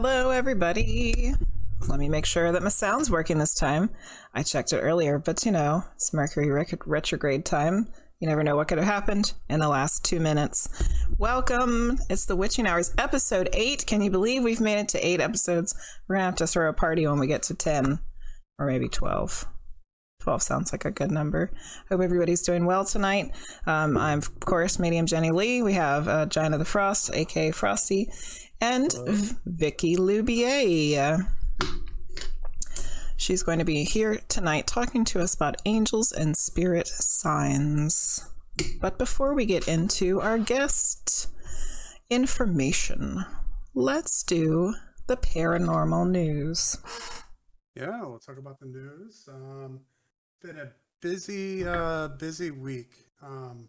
Hello, everybody. Let me make sure that my sound's working this time. I checked it earlier, but you know, it's Mercury retrograde time. You never know what could have happened in the last two minutes. Welcome. It's the Witching Hours, episode eight. Can you believe we've made it to eight episodes? We're going to have to throw a party when we get to 10 or maybe 12. 12 sounds like a good number. Hope everybody's doing well tonight. Um, I'm, of course, medium Jenny Lee. We have uh, Gina the Frost, aka Frosty, and Vicki Loubier. She's going to be here tonight talking to us about angels and spirit signs. But before we get into our guest information, let's do the paranormal news. Yeah, we'll talk about the news. Um, been a busy, uh, busy week. Um,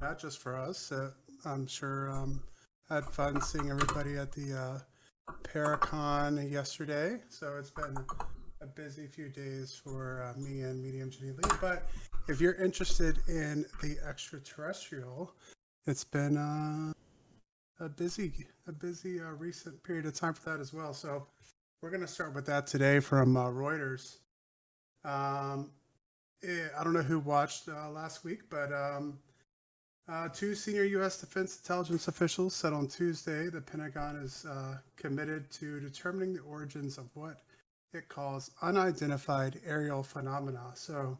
not just for us. Uh, I'm sure um, had fun seeing everybody at the uh, Paracon yesterday. So it's been a busy few days for uh, me and Medium Jenny Lee. But if you're interested in the extraterrestrial, it's been uh, a busy, a busy uh, recent period of time for that as well. So we're going to start with that today from uh, Reuters. Um, eh, I don't know who watched uh, last week, but um, uh, two senior U.S. Defense Intelligence officials said on Tuesday the Pentagon is uh, committed to determining the origins of what it calls unidentified aerial phenomena. So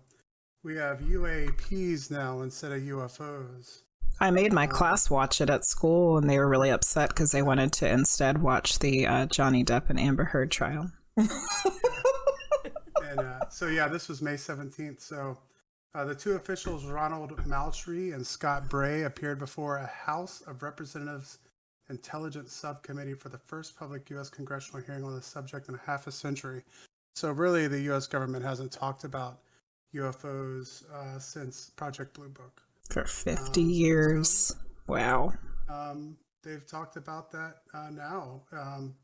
we have UAPs now instead of UFOs. I made my class watch it at school, and they were really upset because they wanted to instead watch the uh, Johnny Depp and Amber Heard trial. and uh, so yeah, this was May 17th. So uh, the two officials, Ronald Moultrie and Scott Bray, appeared before a House of Representatives Intelligence Subcommittee for the first public U.S. congressional hearing on the subject in a half a century. So really, the U.S. government hasn't talked about UFOs uh, since Project Blue Book. For 50 years. Wow. Um, they've talked about that uh, now. Um,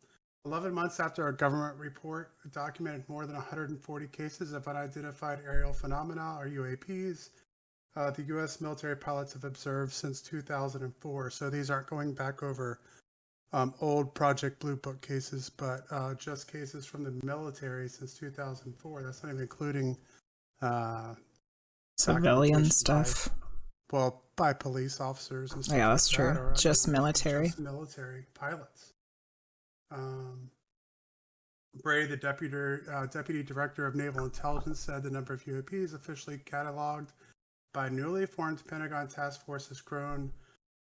11 months after a government report documented more than 140 cases of unidentified aerial phenomena or UAPs, uh, the U.S. military pilots have observed since 2004. So these aren't going back over um, old Project Blue Book cases, but uh, just cases from the military since 2004. That's not even including uh, Civilian stuff. By, well, by police officers and stuff. Yeah, that's like true. that, Just military. Just military pilots. Um, Bray, the deputy uh, deputy director of naval intelligence, said the number of UAPs officially cataloged by newly formed Pentagon task force has grown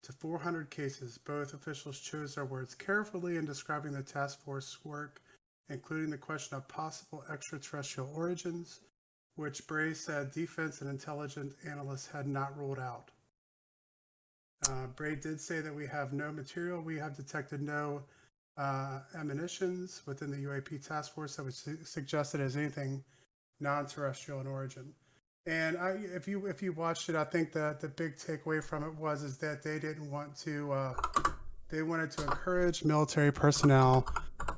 to 400 cases. Both officials chose their words carefully in describing the task force work, including the question of possible extraterrestrial origins, which Bray said defense and intelligence analysts had not ruled out. Uh, Bray did say that we have no material. We have detected no uh, emanations within the UAP task force that was su- suggested as anything non-terrestrial in origin. And I, if you if you watched it, I think the the big takeaway from it was is that they didn't want to. Uh, they wanted to encourage military personnel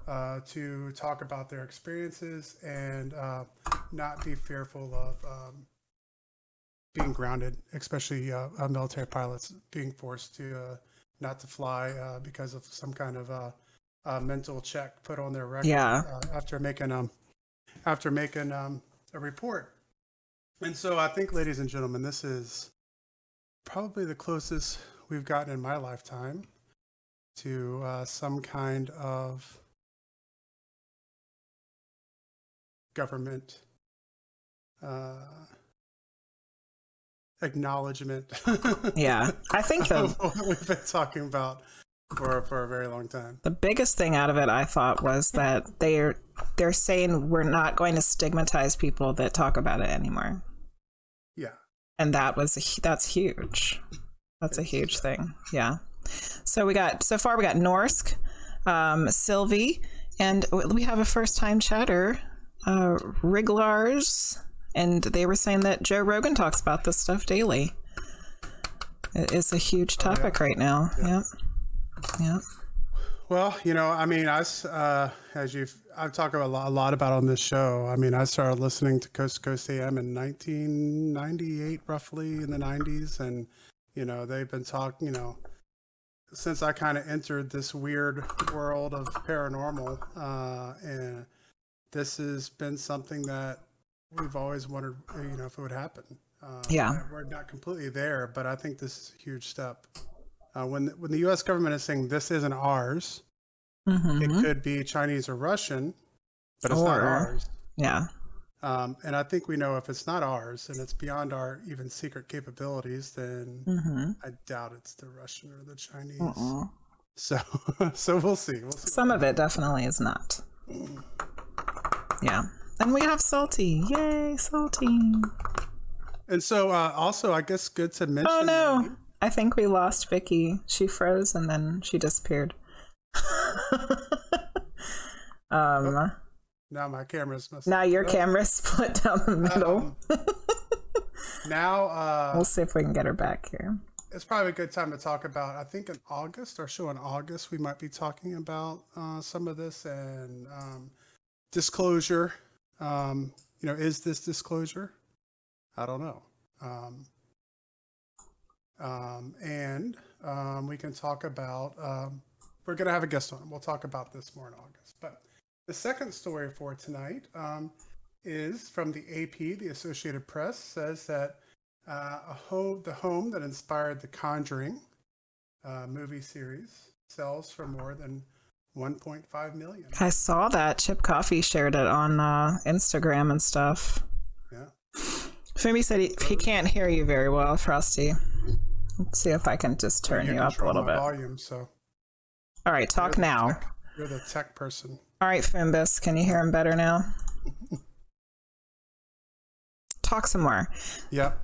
uh, to talk about their experiences and uh, not be fearful of um, being grounded, especially uh, military pilots being forced to uh, not to fly uh, because of some kind of uh, uh, mental check put on their record Yeah. uh, after making um after making um, a report. And so I think, ladies and gentlemen, this is probably the closest we've gotten in my lifetime to uh, some kind of government uh, acknowledgement. Yeah. I think of what we've been talking about for for a very long time. the biggest thing out of it, I thought, was that they're they're saying we're not going to stigmatize people that talk about it anymore, Yeah. and that was a, that's huge. That's a huge thing. Yeah. So we got so far we got Norsk, um, Sylvie, and we have a first time chatter, uh, Riglars, and they were saying that Joe Rogan talks about this stuff daily. It is a huge topic right now. Yep. Yep. Well, you know, I mean, I, uh, as you've, I've talked a lot, a lot about on this show. I mean, I started listening to Coast to Coast AM in 1998, roughly in the 90s. And, you know, they've been talking, you know, since I kind of entered this weird world of paranormal, uh, and this has been something that we've always wondered, you know, if it would happen. Uh, Yeah. we're not completely there, but I think this is a huge step. Uh, when when the U.S. government is saying this isn't ours, Mhm. it could be Chinese or Russian, but it's not ours. Yeah. Um, and I think we know if it's not ours and it's beyond our even secret capabilities, then Mm-hmm. I doubt it's the Russian or the Chinese. Mm-mm. So, so we'll see. We'll see. Some of it definitely is not. Yeah. And we have Salty. Yay, Salty. And so, uh, also, I guess good to mention. Oh no. I think we lost Vicki. She froze and then she disappeared. um Now my camera's messed now your up. camera's split down the middle. Um, now, uh, we'll see if we can get her back here. it's probably a good time to talk about. I think in August, our show in August, we might be talking about uh, some of this and um, disclosure. Um, you know, is this disclosure? I don't know. Um, um, and um, we can talk about. Um, we're going to have a guest on. We'll talk about this more in August. But the second story for tonight um, is from the AP. The Associated Press says that uh, a home, the home that inspired the Conjuring uh, movie series, sells for more than 1.5 million. I saw that Chip Coffey shared it on uh, Instagram and stuff. Yeah. Fumi said he, he can't hear you very well, Frosty. Let's see if I can just turn you, up a little bit. Volume, so All right, talk You're now. tech- You're the tech person. All right, Fimbus, can you hear him better now? Talk some more. Yep.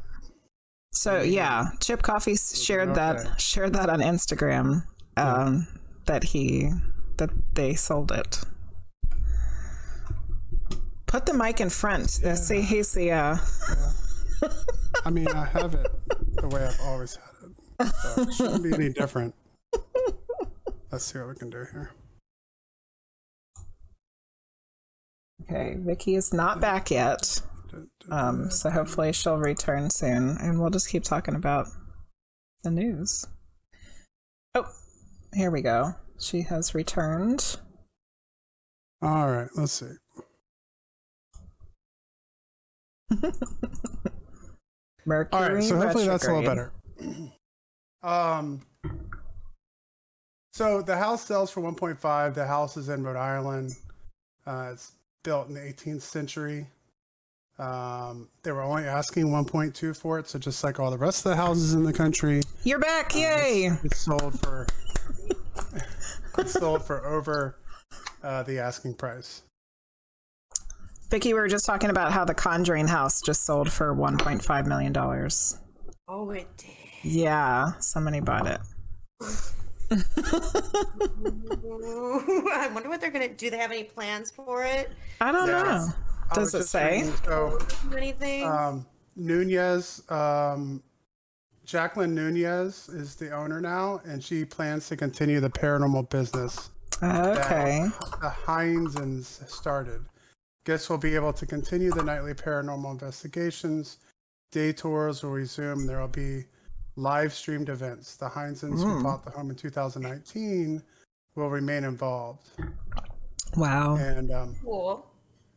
So yeah, Chip Coffey shared Okay. that shared that on Instagram. Um, that he that they sold it. Put the mic in front. Uh, See, he's the uh, I mean, I have it the way I've always had. So it shouldn't be any different. Let's see what we can do here. okay. Vicki is not back yet. Um, so hopefully she'll return soon, and we'll just keep talking about the news. Oh, here we go. She has returned. All right, let's see. Mercury. All right, so hopefully that's a little better. Um, so the house sells for 1.5. The house is in Rhode Island. Uh, it's built in the 18th century. Um, they were only asking 1.2 for it, so just like all the rest of the houses in the country, You're back! Yay! it's sold for it's sold for over uh, the asking price. Vicki, we were just talking about how the Conjuring house just sold for 1.5 million dollars. Oh, it did. Yeah, somebody bought it. I wonder what they're gonna do. They have any plans for it? I don't Yeah. know. Does it say? reading, so anything? um, Nunez, um, Jacqueline Nunez is the owner now, and she plans to continue the paranormal business Okay. that the Heinzens started. Guests will be able to continue the nightly paranormal investigations. Day tours will resume. There will be live streamed events. The Heinzens Hmm. who bought the home in 2019 will remain involved. Wow. And um, cool.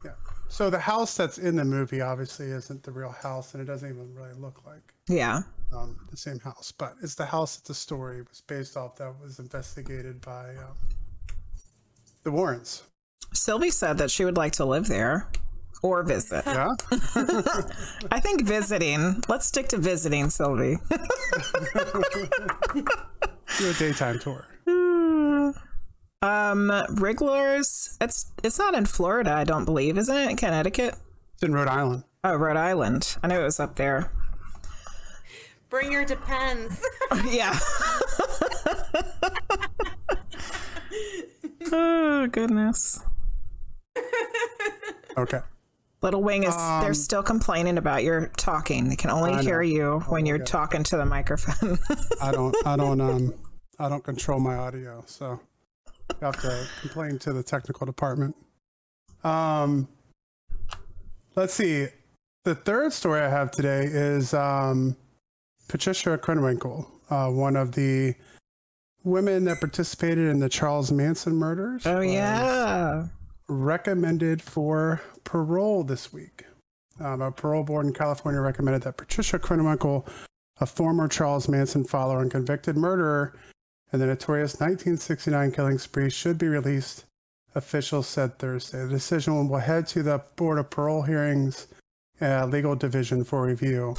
yeah, so the house that's in the movie obviously isn't the real house, and it doesn't even really look like Yeah. um, the same house, but it's the house that the story was based off that was investigated by um, the Warrens. Sylvie said that she would like to live there or visit. Yeah, I think visiting. Let's stick to visiting, Sylvie. do a daytime tour. um, Wrigglers. It's it's not in Florida, I don't believe, isn't it? Connecticut. It's in Rhode Island. Oh, Rhode Island. I knew it was up there. Bring your depends. yeah. oh goodness. Okay. Little Wing is they're Um, still complaining about your talking. They can only hear you when you're okay. talking to the microphone. I don't. I don't. Um. I don't control my audio, so you have to complain to the technical department. Um. Let's see. The third story I have today is um, Patricia Krenwinkel, uh, one of the women that participated in the Charles Manson murders Oh was yeah. Recommended for parole this week. Um, a parole board in California recommended that Patricia Krenwinkel, a former Charles Manson follower and convicted murderer in the notorious 1969 killing spree, should be released. Officials said Thursday. The decision will head to the Board of Parole Hearings uh, Legal Division for review.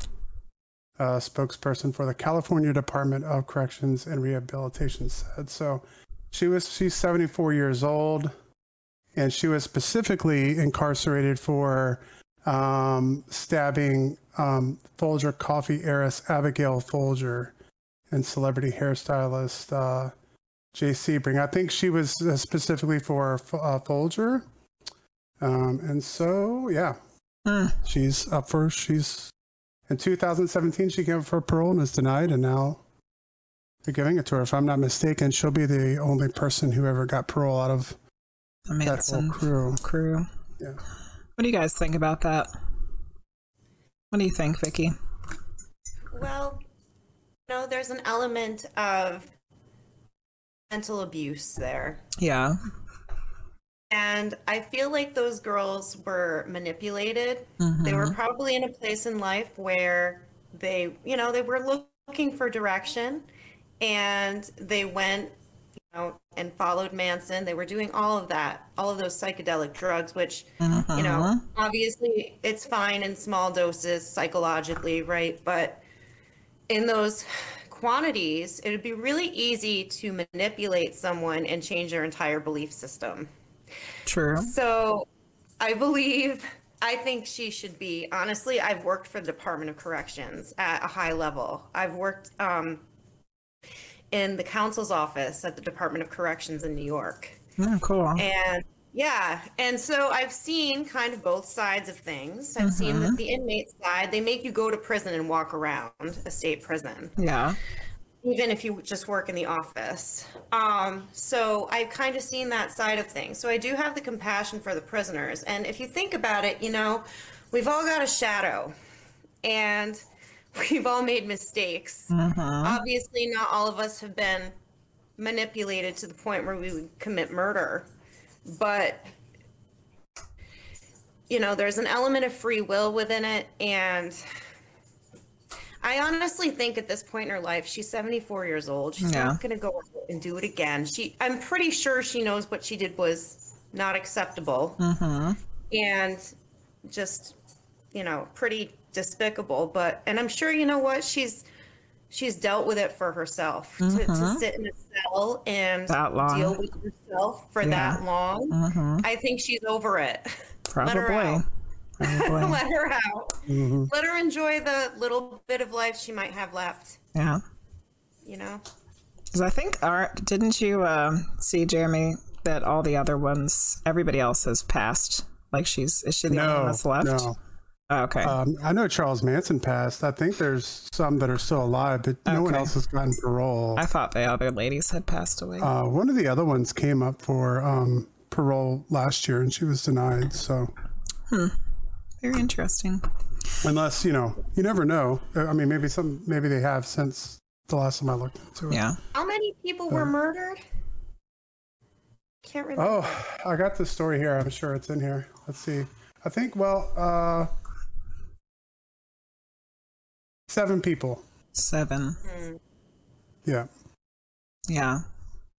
A spokesperson for the California Department of Corrections and Rehabilitation said so. She was she's 74 years old and she was specifically incarcerated for um, stabbing um, Folger coffee heiress Abigail Folger and celebrity hairstylist uh, Jay Sebring. I think she was uh, specifically for uh, Folger. Um, and so, yeah, Hmm. she's up for, she's in 2017, she came up for parole and was denied. And now they're giving it to her. If I'm not mistaken, she'll be the only person who ever got parole out of The that whole Manson crew. crew. Yeah. What do you guys think about that? What do you think, Vicki? Well, you know, there's an element of mental abuse there. Yeah. And I feel like those girls were manipulated. They were mm-hmm. probably in a place in life where they, you know, they were looking for direction and they went, know, and followed Manson. They were doing all of that, all of those psychedelic drugs, which, you know, obviously it's fine in small doses psychologically, right? But in those quantities, it would be really easy to manipulate someone and change their entire belief system. True. So I believe, I think she should be, honestly, I've worked for the Department of Corrections at a high level. I've worked um, in the counsel's office at the Department of Corrections in New York. Oh, cool. And yeah, and so I've seen kind of both sides of things. I've seen that the inmate side, they make you go to prison and walk around a state prison Yeah. even if you just work in the office. Um, so I've kind of seen that side of things. So I do have the compassion for the prisoners. And if you think about it, you know, we've all got a shadow and we've all made mistakes. Mm-hmm. Obviously, not all of us have been manipulated to the point where we would commit murder. But you know, there's an element of free will within it and I honestly think at this point in her life, she's 74 years old. She's Yeah. not going to go and do it again. She, I'm pretty sure she knows what she did was not acceptable mm-hmm. and just, you know, pretty despicable. But, and I'm sure, you know what, she's, she's dealt with it for herself to, to mm-hmm. sit in a cell and That long. deal with herself for Yeah. that long. Mm-hmm. I think she's over it. Let her out. Probably. Let her out. Mm-hmm. Let her enjoy the little bit of life she might have left. yeah. You know. Because I think, are, didn't you um, see, Jeremy, that all the other ones, everybody else has passed? Like she's, is she the only one that's left? no. Oh, okay. Um, I know Charles Manson passed. I think there's some that are still alive, but no one else has gotten parole. I thought the other ladies had passed away. Uh, one of the other ones came up for um, parole last year, and she was denied. So, Very interesting. unless you know, you never know. Uh, I mean, maybe some, maybe they have since the last time I looked into it. Yeah. How many people were murdered? Can't remember. Oh, I got the story here. I'm sure it's in here. Let's see. I think. Well, uh, seven people. Seven. Hmm. Yeah. Yeah.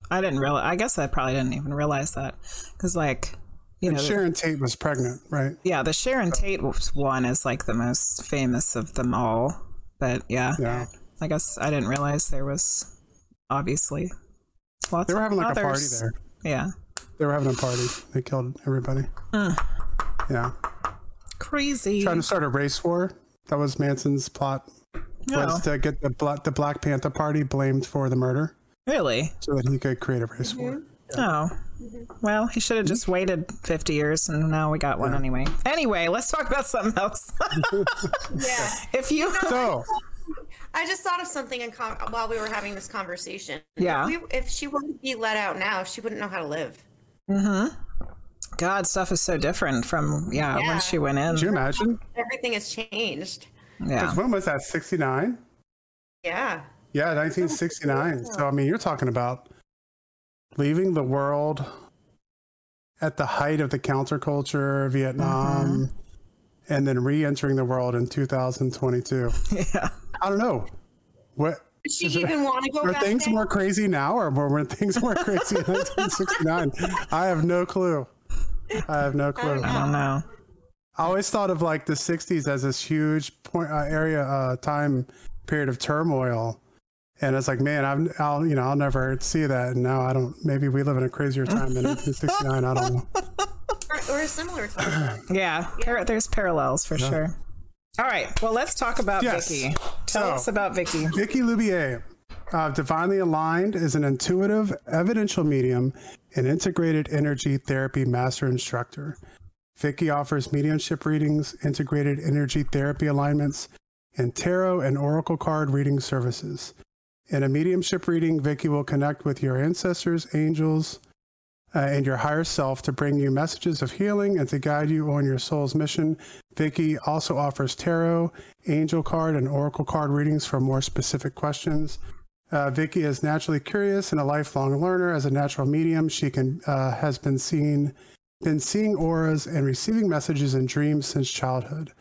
I didn't realize, I guess I probably didn't even realize that. Because, like, you And know, Sharon Tate was pregnant, right? yeah, the Sharon Tate one is like the most famous of them all. But yeah, Yeah. I guess I didn't realize there was obviously lots They were having like a party there. Yeah. They were having a party. They killed everybody. Hmm. Yeah. Crazy. Trying to start a race war. That was Manson's plot. No. Was to get the Black, the Black Panther Party blamed for the murder, Really? so that he could create a race war. Oh. Well, he should have just waited 50 years and now we got one anyway. Anyway, let's talk about something else. Yeah. if you So, I just thought of something in con- while we were having this conversation. Yeah. If, we, if she were to be let out now, she wouldn't know how to live. Mm hmm. God, stuff is so different from yeah, Yeah. when she went in. could you imagine? Everything has changed. Yeah. When was that? 69? Yeah. Yeah, 1969. So I mean, you're talking about leaving the world at the height of the counterculture, Vietnam, mm-hmm. and then re-entering the world in 2022. Yeah. I don't know. What Did she even want to go are back things there? more crazy now, or were, were things more crazy in 1969? I have no clue. I have no clue. I don't know. I always thought of like the 60s as this huge point uh, area uh, time period of turmoil. And it's like, man, I've, I'll, you know, I'll never see that. And now I don't, maybe we live in a crazier time than 1969. I don't know. or, or a similar time. Yeah, par- there's parallels for sure. All right, well, let's talk about Yes. Vicki. Tell So- us about Vicki. Vicki Loubier. uh, Divinely Aligned, is an intuitive, evidential medium and integrated energy therapy master instructor. Vicki offers mediumship readings, integrated energy therapy alignments, and tarot and oracle card reading services. In a mediumship reading, Vicki will connect with your ancestors, angels, uh, and your higher self to bring you messages of healing and to guide you on your soul's mission. Vicki also offers tarot, angel card, and oracle card readings for more specific questions. Uh, Vicki is naturally curious and a lifelong learner. As a natural medium, she can uh, has been seen been seeing auras and receiving messages in dreams since childhood.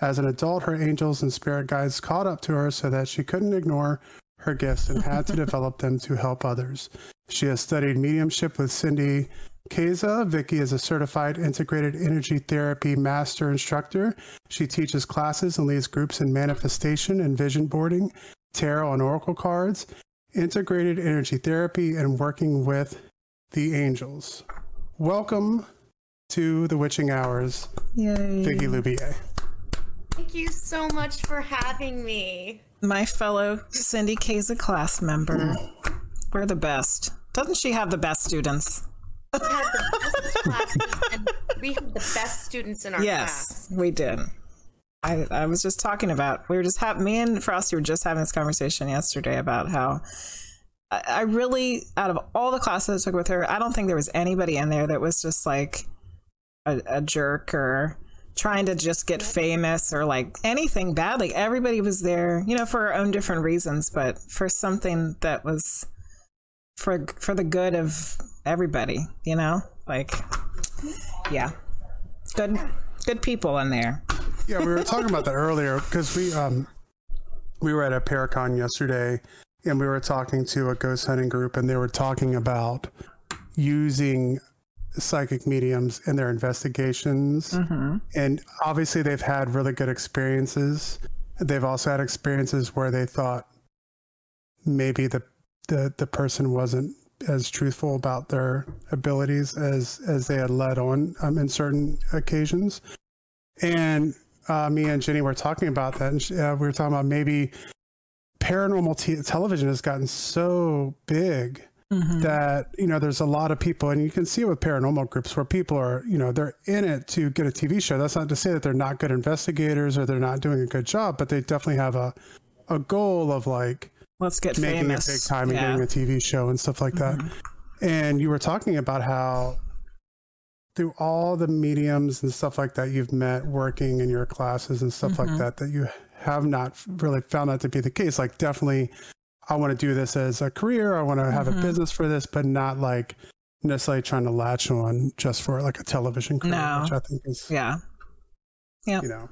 As an adult, her angels and spirit guides caught up to her so that she couldn't ignore her gifts and had to develop them to help others. She has studied mediumship with Cindy Kaza. Vicki is a certified integrated energy therapy master instructor. She teaches classes and leads groups in manifestation and vision boarding, tarot and oracle cards, integrated energy therapy, and working with the angels. Welcome to the Witching Hours, Yay. Vicki Loubier. Thank you so much for having me. My fellow Cindy K's a class member. We're the best. Doesn't she have the best students? We had the best classes and we had the best students in our Yes, class. Yes, we did. I, I was just talking about we were just having me and Frosty were just having this conversation yesterday about how I, I really out of all the classes I took with her, I don't think there was anybody in there that was just like a, a jerk or trying to just get famous or like anything bad. Like everybody was there, you know, for our own different reasons, but for something that was for for the good of everybody, you know? Like yeah. Good good people in there. Yeah, we were talking about that earlier because we um we were at a Paracon yesterday and we were talking to a ghost hunting group and they were talking about using psychic mediums in their investigations. And obviously they've had really good experiences. They've also had experiences where they thought maybe the the, the person wasn't as truthful about their abilities as as they had led on um, in certain occasions. And uh, me and Jenny were talking about that, and she, uh, we were talking about maybe paranormal t- television has gotten so big that you know there's a lot of people, and you can see it with paranormal groups where people are, you know, they're in it to get a TV show. That's not to say that they're not good investigators or they're not doing a good job, but they definitely have a a goal of like Let's get making famous. it big time and yeah. Mm-hmm. getting a TV show and stuff like that. And you were talking about how through all the mediums and stuff like that you've met working in your classes and stuff Mm-hmm. like that, that you have not really found that to be the case. Like definitely I want to do this as a career. I want to have Mm-hmm. a business for this, but not like necessarily trying to latch on just for like a television career, No. which I think is, yeah. Yeah. You know,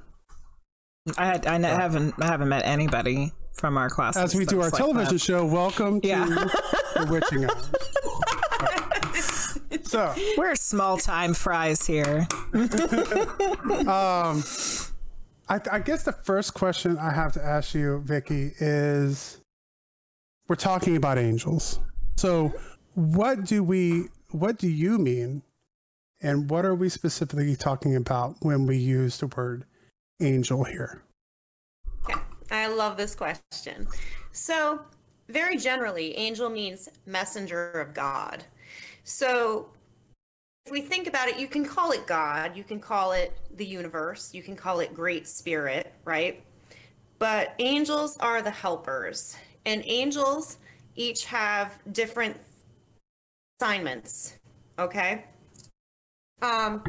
I had I haven't I haven't met anybody from our class. as we do our television show, welcome to Yeah. the witching hour. so, We're small time fries here. Um, I, I guess the first question I have to ask you, Vicki, is we're talking about angels. So, what do we, what do you mean, and what are we specifically talking about when we use the word angel here? Okay, I love this question. So, very generally, angel means messenger of God. So, if we think about it, you can call it God, you can call it the universe, you can call it great spirit, right? But angels are the helpers, and angels each have different assignments, okay? Um,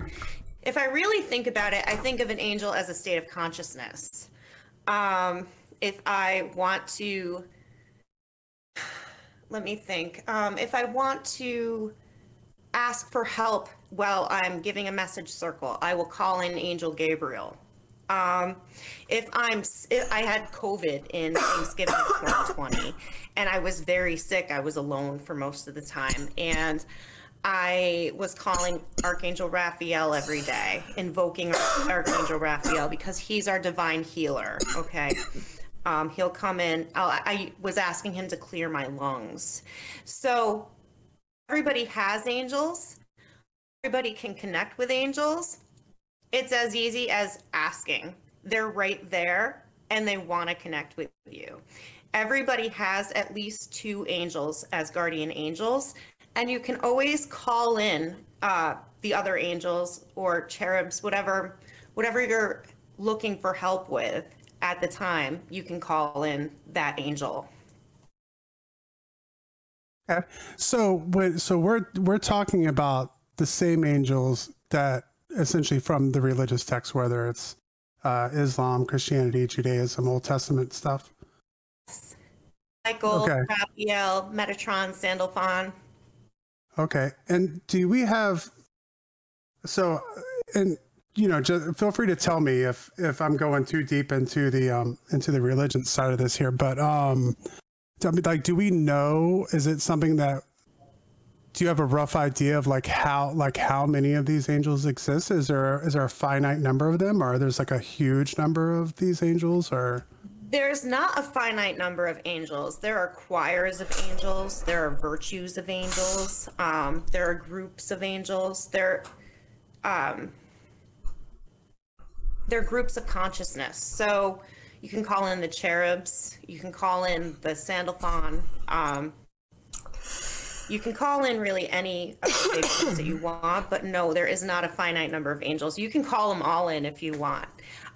if I really think about it, I think of an angel as a state of consciousness. Um, if I want to let me think. Um, if I want to ask for help while I'm giving a message circle, I will call in Angel Gabriel. Um, if I'm, if I had COVID in Thanksgiving of 2020, and I was very sick. I was alone for most of the time, and I was calling Archangel Raphael every day, invoking Archangel Raphael because he's our divine healer. Okay. Um, he'll come in. I'll, I was asking him to clear my lungs. So everybody has angels. Everybody can connect with angels. It's as easy as asking. They're right there and they want to connect with you. Everybody has at least two angels as guardian angels and you can always call in uh, the other angels or cherubs, whatever, whatever you're looking for help with at the time. You can call in that angel. Okay, so so we're we're talking about the same angels that essentially from the religious text, whether it's uh, Islam, Christianity, Judaism, Old Testament stuff. Michael, okay. Raphael, Metatron, Sandalphon. Okay. And do we have so and you know, just feel free to tell me if if I'm going too deep into the um into the religion side of this here, but um like do we know is it something that do you have a rough idea of like how like how many of these angels exist? Is there is there a finite number of them or there's like a huge number of these angels or there's not a finite number of angels. There are choirs of angels. There are virtues of angels. Um, there are groups of angels. There, um, there are groups of consciousness. So you can call in the cherubs. You can call in the sandalphon. Um, you can call in really any that you want, but no, there is not a finite number of angels. You can call them all in if you want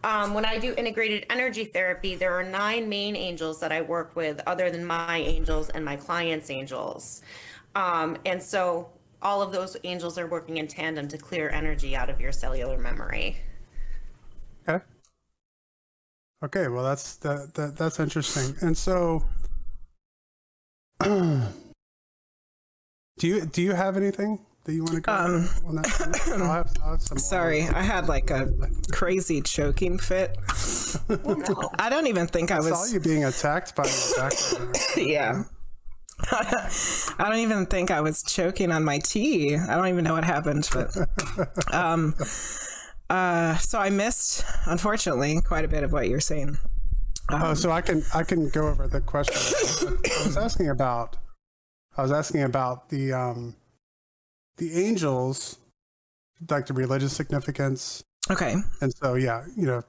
um, when I do integrated energy therapy, there are nine main angels that I work with, other than my angels and my clients' angels. Um, and so all of those angels are working in tandem to clear energy out of your cellular memory. Okay. Okay. Well, that's that, that that's interesting. And so, do you do you have anything that you want to go um, on that? I'll have, I'll have sorry, I had like a crazy choking fit. I don't even think I, I was. saw you being attacked by yeah. I don't even think I was choking on my tea. I don't even know what happened, but um, uh, so I missed, unfortunately, quite a bit of what you're saying. Um, oh, so I can I can go over the question. I was asking about. I was asking about the um, the angels, like the religious significance. Okay. And so, yeah, you know,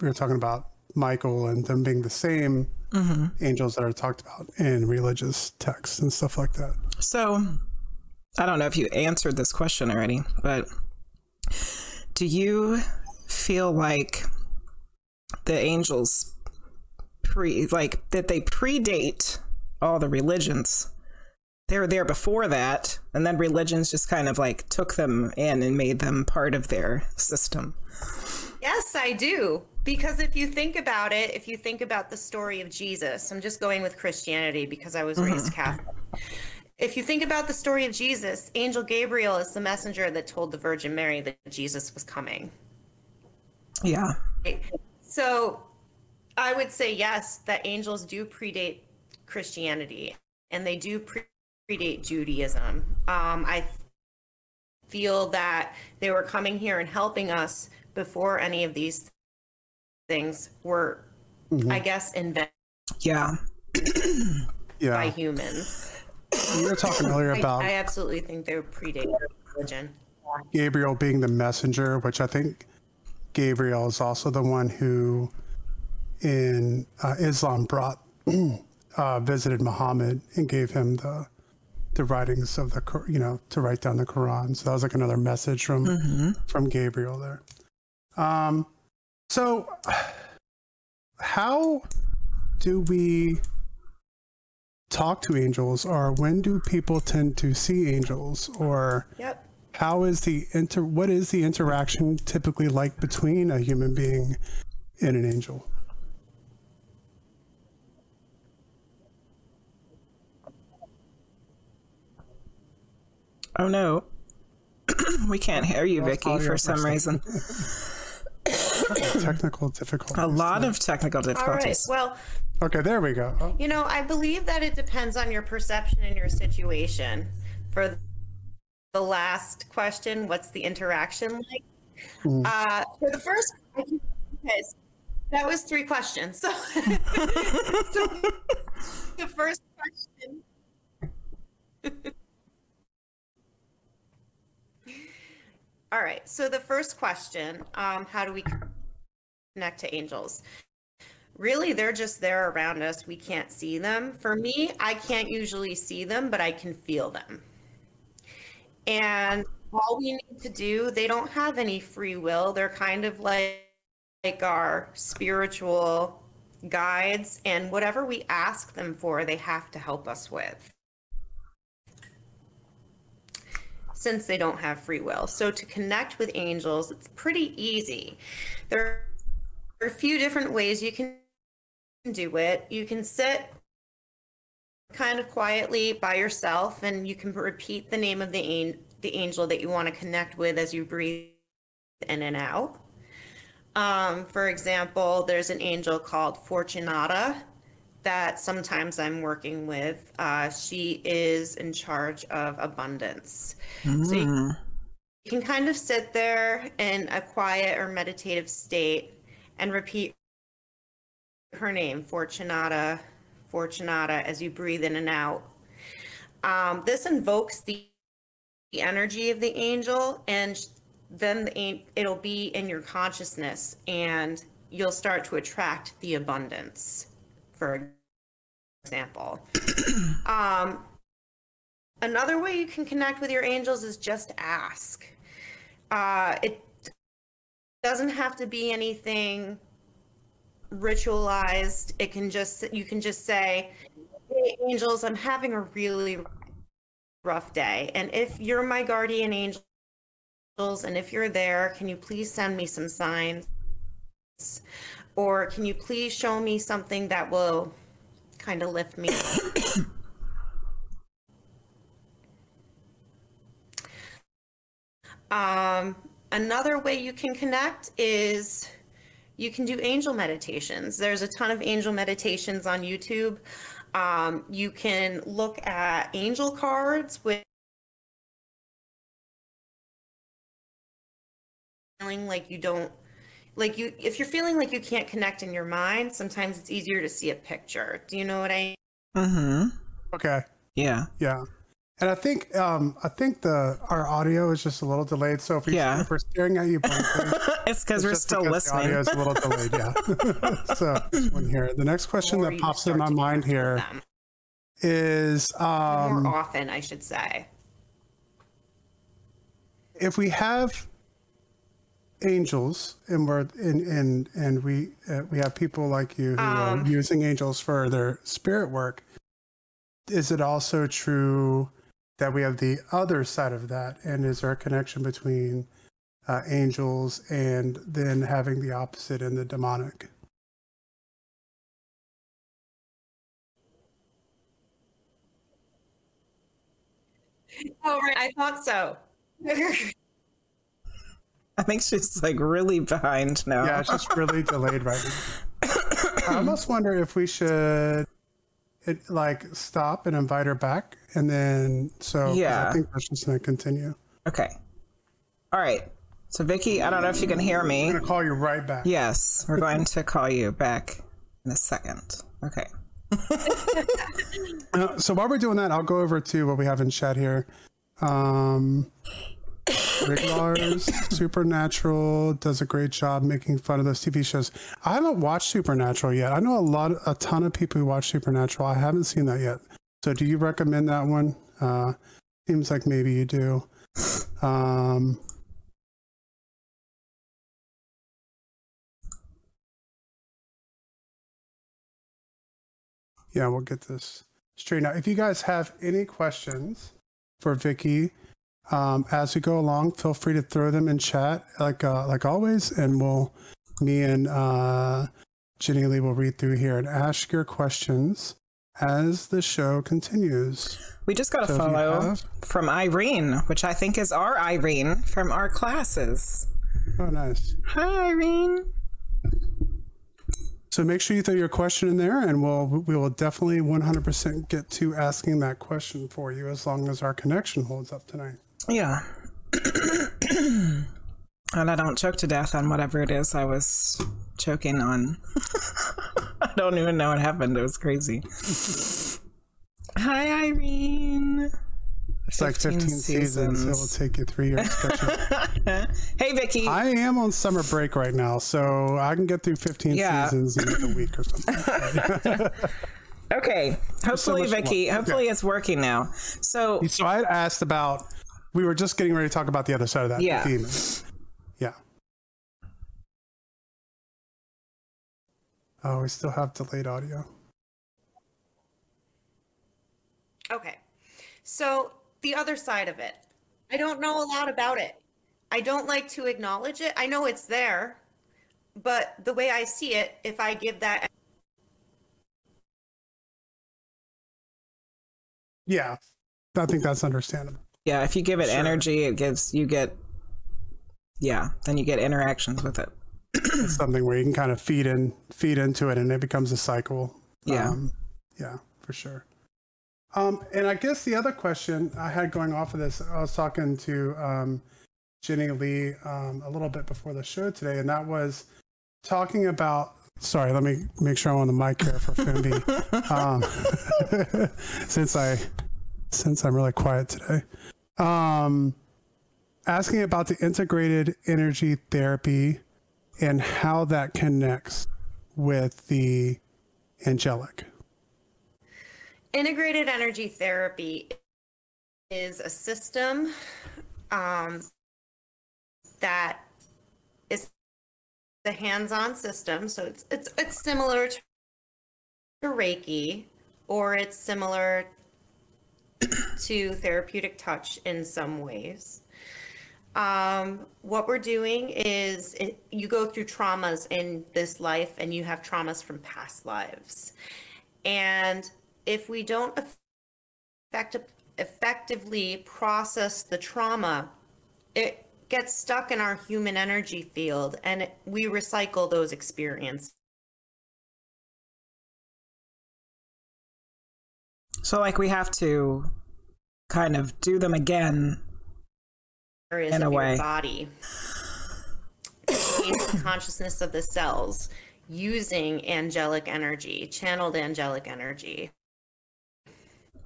we were talking about Michael and them being the same mm-hmm. angels that are talked about in religious texts and stuff like that. So, I don't know if you answered this question already, but do you feel like the angels pre like that they predate all the religions they were there before that, and then religions just kind of like took them in and made them part of their system. Yes, I do. Because if you think about it, if you think about the story of Jesus, I'm just going with Christianity because I was mm-hmm. raised Catholic. If you think about the story of Jesus, Angel Gabriel is the messenger that told the Virgin Mary that Jesus was coming. Yeah. So I would say yes, that angels do predate Christianity and they do pre- predate Judaism. Um, I feel that they were coming here and helping us before any of these things were, mm-hmm. I guess, invented. Yeah. yeah. By humans. You were talking earlier about. I, I absolutely think they were predate religion. Gabriel being the messenger, which I think Gabriel is also the one who, in uh, Islam, brought uh, visited Muhammad and gave him the the writings of the you know to write down the Quran. So that was like another message from mm-hmm. from Gabriel there. Um, so how do we talk to angels, or when do people tend to see angels, or yep. how is the inter what is the interaction typically like between a human being and an angel? Oh no. we can't hear you, Vicki, for some reason. technical difficulties. A lot of technical difficulties. All right. Well, okay, there we go. Oh. You know, I believe that it depends on your perception and your situation. For the last question, what's the interaction like? Mm. Uh, for the first, okay, that was three questions. So, so the first question. All right. So the first question, um, how do we connect to angels? Really, they're just there around us. We can't see them. For me, I can't usually see them, but I can feel them. And all we need to do, they don't have any free will. They're kind of like like our spiritual guides and whatever we ask them for, they have to help us with. Since they don't have free will. So to connect with angels, it's pretty easy. There are a few different ways you can do it. You can sit kind of quietly by yourself and you can repeat the name of the, the angel that you want to connect with as you breathe in and out. Um, for example, there's an angel called Fortunata that sometimes I'm working with. Uh, she is in charge of abundance. Mm. So you, mm. you can kind of sit there in a quiet or meditative state and repeat her name, Fortunata, Fortunata, as you breathe in and out. Um, this invokes the, the energy of the angel and then the, it'll be in your consciousness and you'll start to attract the abundance for example. Um, another way you can connect with your angels is just ask. Uh, it doesn't have to be anything ritualized. It can just you can just say hey angels i'm having a really rough day and if you're my guardian angel and if you're there, can you please send me some signs? Or can you please show me something that will kind of lift me um, another way you can connect is you can do angel meditations. There's a ton of angel meditations on YouTube. Um, you can look at angel cards with feeling like you don't like you if you're feeling like you can't connect in your mind sometimes it's easier to see a picture. Do you know what i mean? mm-hmm. Okay. Yeah. Yeah. And i think um i think the our audio is just a little delayed so if, we, yeah. if we're staring at you blankly, it's because we're still because listening the audio is a little delayed yeah. So this one here the next question that pops in my mind here is um more often i should say. if we have angels and we're and and and we uh, we have people like you who um, are using angels for their spirit work. Is it also true that we have the other side of that? And is there a connection between uh, angels and then having the opposite in the demonic? Oh right. I thought so I think she's like really behind now. Yeah, she's really delayed right now. I almost wonder if we should it, like stop and invite her back, and then so yeah, I think we're just gonna continue. Okay. All right. So Vicki, I don't know if you can hear me. I'm gonna call you right back. Yes, we're going to call you back in a second. Okay. uh, so while we're doing that, I'll go over to what we have in chat here. Um, Rick Lars, Supernatural does a great job making fun of those TV shows. I haven't watched Supernatural yet. I know a lot, a ton of people who watch Supernatural. I haven't seen that yet. So, do you recommend that one? Uh, seems like maybe you do. Um, yeah, we'll get this straight now. If you guys have any questions for Vicki, um, as we go along, feel free to throw them in chat, like uh, like always, and we'll me and uh, Jenny Lee will read through here and ask your questions as the show continues. We just got a So you follow from Irene, which I think is our Irene from our classes. Oh, nice. Hi, Irene. So make sure you throw your question in there, and we'll we will definitely 100% get to asking that question for you as long as our connection holds up tonight. Yeah. and I don't choke to death on whatever it is I was choking on. I don't even know what happened. It was crazy. Hi, Irene. It's like 15 seasons. It will take you three years. to catch up. Hey, Vicki. I am on summer break right now, so I can get through 15 Yeah. seasons in a week or something. okay. Hopefully, much Vicki. more. Hopefully, it's working now. So, so I had asked about. We were just getting ready to talk about the other side of that Yeah. theme. Yeah. Oh, we still have delayed audio. Okay. So the other side of it. I don't know a lot about it. I don't like to acknowledge it. I know it's there, but the way I see it, if I give that Yeah, I think that's understandable. Yeah, if you give it Sure. energy, it gives you get, yeah, then you get interactions with it. It's something where you can kind of feed in, feed into it, and it becomes a cycle. Yeah. Um, yeah, for sure. Um, and I guess the other question I had going off of this, I was talking to um, Jenny Lee um, a little bit before the show today, and that was talking about. Sorry, let me make sure I'm on the mic here for Fimby, um, since I since I'm really quiet today. Um, asking about the integrated energy therapy and how that connects with the angelic. integrated energy therapy is a system um, that is the hands-on system. So it's it's it's similar to Reiki, or it's similar to therapeutic touch in some ways. Um, what we're doing is it, you go through traumas in this life, and you have traumas from past lives. And if we don't effective, effectively process the trauma, it gets stuck in our human energy field and we recycle those experiences. So, like, we have to kind of do them again. areas In a way. body. The consciousness of the cells using angelic energy, channeled angelic energy.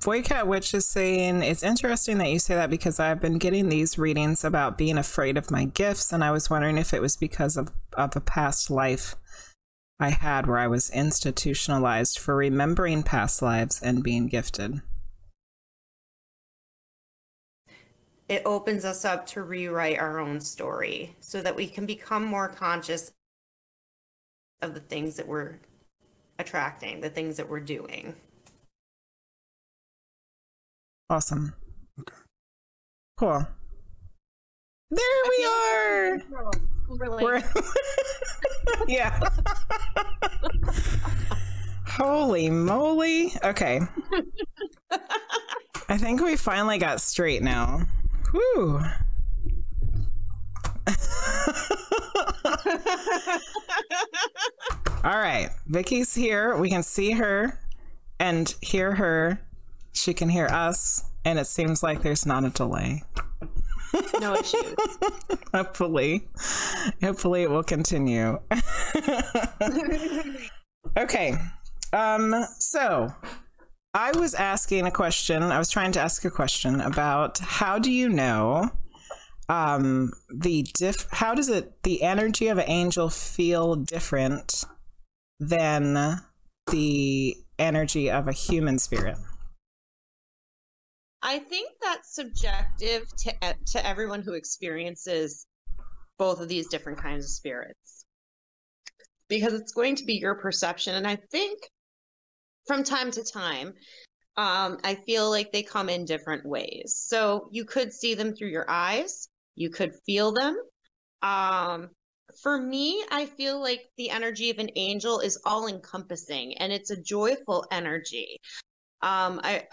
Boycat Witch is saying it's interesting that you say that because I've been getting these readings about being afraid of my gifts, and I was wondering if it was because of, of a past life I had where I was institutionalized for remembering past lives and being gifted. It opens us up to rewrite our own story so that we can become more conscious of the things that we're attracting, the things that we're doing. Awesome. Okay. Cool. There we are. We're yeah. Holy moly. Okay. I think we finally got straight now. Whew. All right. Vicki's here. We can see her and hear her. She can hear us. And it seems like there's not a delay. No issues. Hopefully. Hopefully it will continue. okay. Um so I was asking a question. I was trying to ask a question about how do you know um the diff how does it the energy of an angel feel different than the energy of a human spirit? I think that's subjective to e- to everyone who experiences both of these different kinds of spirits. Because it's going to be your perception and I think from time to time um, I feel like they come in different ways. So you could see them through your eyes, you could feel them. Um, for me, I feel like the energy of an angel is all encompassing and it's a joyful energy. Um, I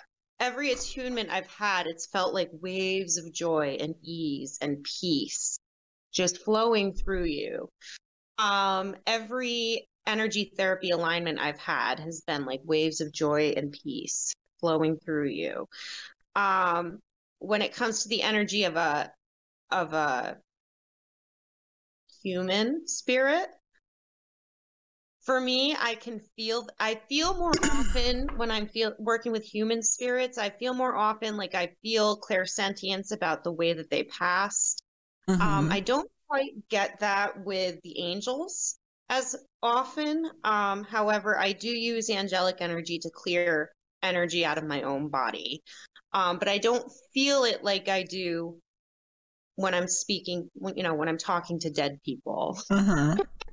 every attunement I've had, it's felt like waves of joy and ease and peace just flowing through you. Um, every energy therapy alignment I've had has been like waves of joy and peace flowing through you. Um, when it comes to the energy of a of a human spirit, for me i can feel i feel more often when i'm feel working with human spirits i feel more often like i feel clairsentience about the way that they passed um, mm-hmm. um, i don't quite get that with the angels as often um, however i do use angelic energy to clear energy out of my own body um, but i don't feel it like i do when i'm speaking you know when i'm talking to dead people mm-hmm.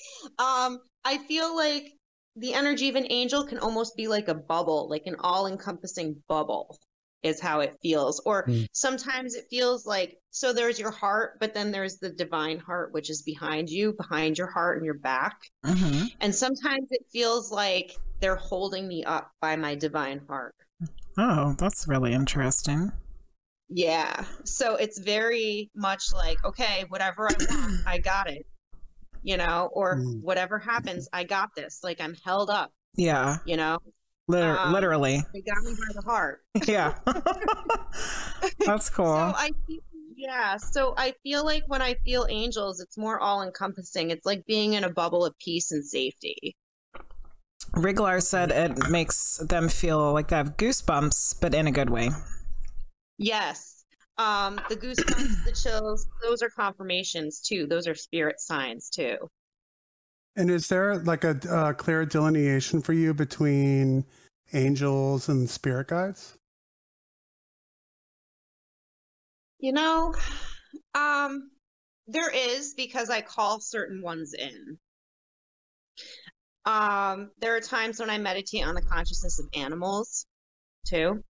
um, I feel like the energy of an angel can almost be like a bubble, like an all encompassing bubble is how it feels. Or mm. sometimes it feels like so there's your heart, but then there's the divine heart, which is behind you, behind your heart and your back. Mm-hmm. And sometimes it feels like they're holding me up by my divine heart. Oh, that's really interesting. Yeah. So it's very much like, okay, whatever I want, I got it you know, or mm. whatever happens, I got this. Like I'm held up. Yeah. You know? Liter- um, literally. They got me by the heart. yeah. That's cool. So I yeah, so I feel like when I feel angels, it's more all encompassing. It's like being in a bubble of peace and safety. Riglar said it makes them feel like they have goosebumps, but in a good way. Yes, um, the goosebumps, the chills, those are confirmations too. Those are spirit signs too. And is there like a, a clear delineation for you between angels and spirit guides? You know, um, there is because I call certain ones in. Um, there are times when I meditate on the consciousness of animals too.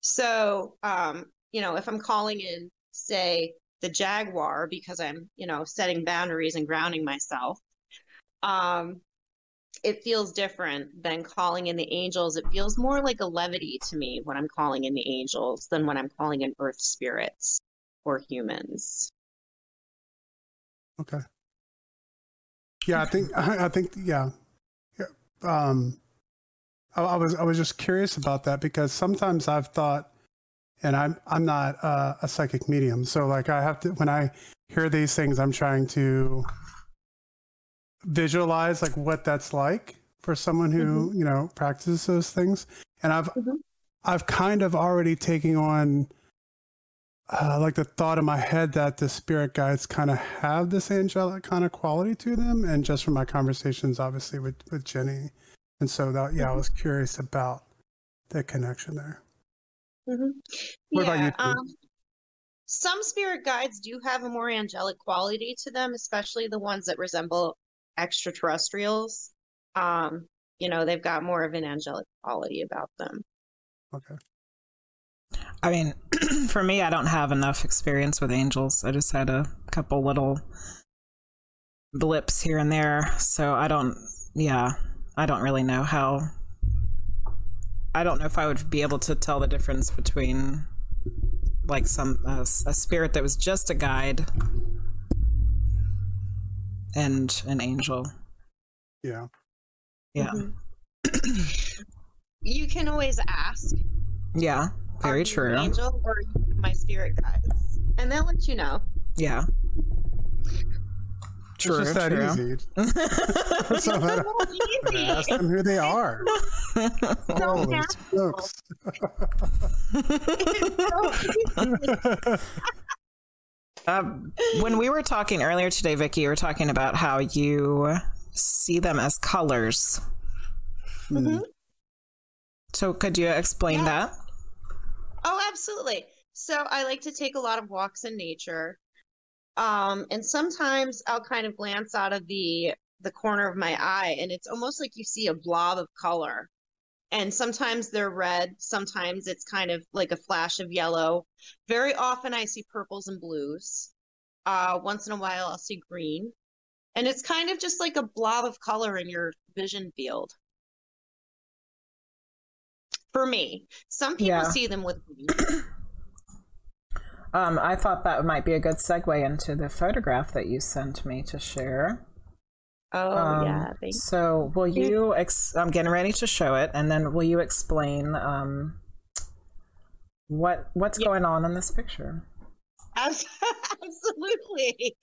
So, um, you know, if I'm calling in, say, the Jaguar because I'm, you know, setting boundaries and grounding myself, um, it feels different than calling in the angels. It feels more like a levity to me when I'm calling in the angels than when I'm calling in earth spirits or humans. Okay. Yeah, I think I think yeah. yeah. Um I, I was I was just curious about that because sometimes I've thought and I'm I'm not uh, a psychic medium, so like I have to when I hear these things, I'm trying to visualize like what that's like for someone who mm-hmm. you know practices those things, and I've mm-hmm. I've kind of already taken on uh, like the thought in my head that the spirit guides kind of have this angelic kind of quality to them, and just from my conversations, obviously with with Jenny, and so that yeah, mm-hmm. I was curious about the connection there. Mm-hmm. What yeah, about you? Um, some spirit guides do have a more angelic quality to them, especially the ones that resemble extraterrestrials. Um, you know, they've got more of an angelic quality about them. Okay. I mean, for me, I don't have enough experience with angels. I just had a couple little blips here and there. So I don't, yeah, I don't really know how I don't know if I would be able to tell the difference between like some uh, a spirit that was just a guide and an angel. Yeah. Yeah. Mm-hmm. you can always ask. Yeah, very true. angel or my spirit guides, and they'll let you know. Yeah. True, it's just that true. easy. so that, easy. ask them who they are. Holy smokes. um, when we were talking earlier today, Vicki, you were talking about how you see them as colors. Mm-hmm. So, could you explain yeah. that? Oh, absolutely. So, I like to take a lot of walks in nature um, and sometimes I'll kind of glance out of the the corner of my eye and it's almost like you see a blob of color. And sometimes they're red, sometimes it's kind of like a flash of yellow. Very often I see purples and blues. Uh, once in a while I'll see green. And it's kind of just like a blob of color in your vision field. For me, some people Yeah. see them with Um, I thought that might be a good segue into the photograph that you sent me to share. Oh Um, yeah, thank So, will you? Ex- I'm getting ready to show it, and then will you explain um, what what's Yeah. going on in this picture? Absolutely.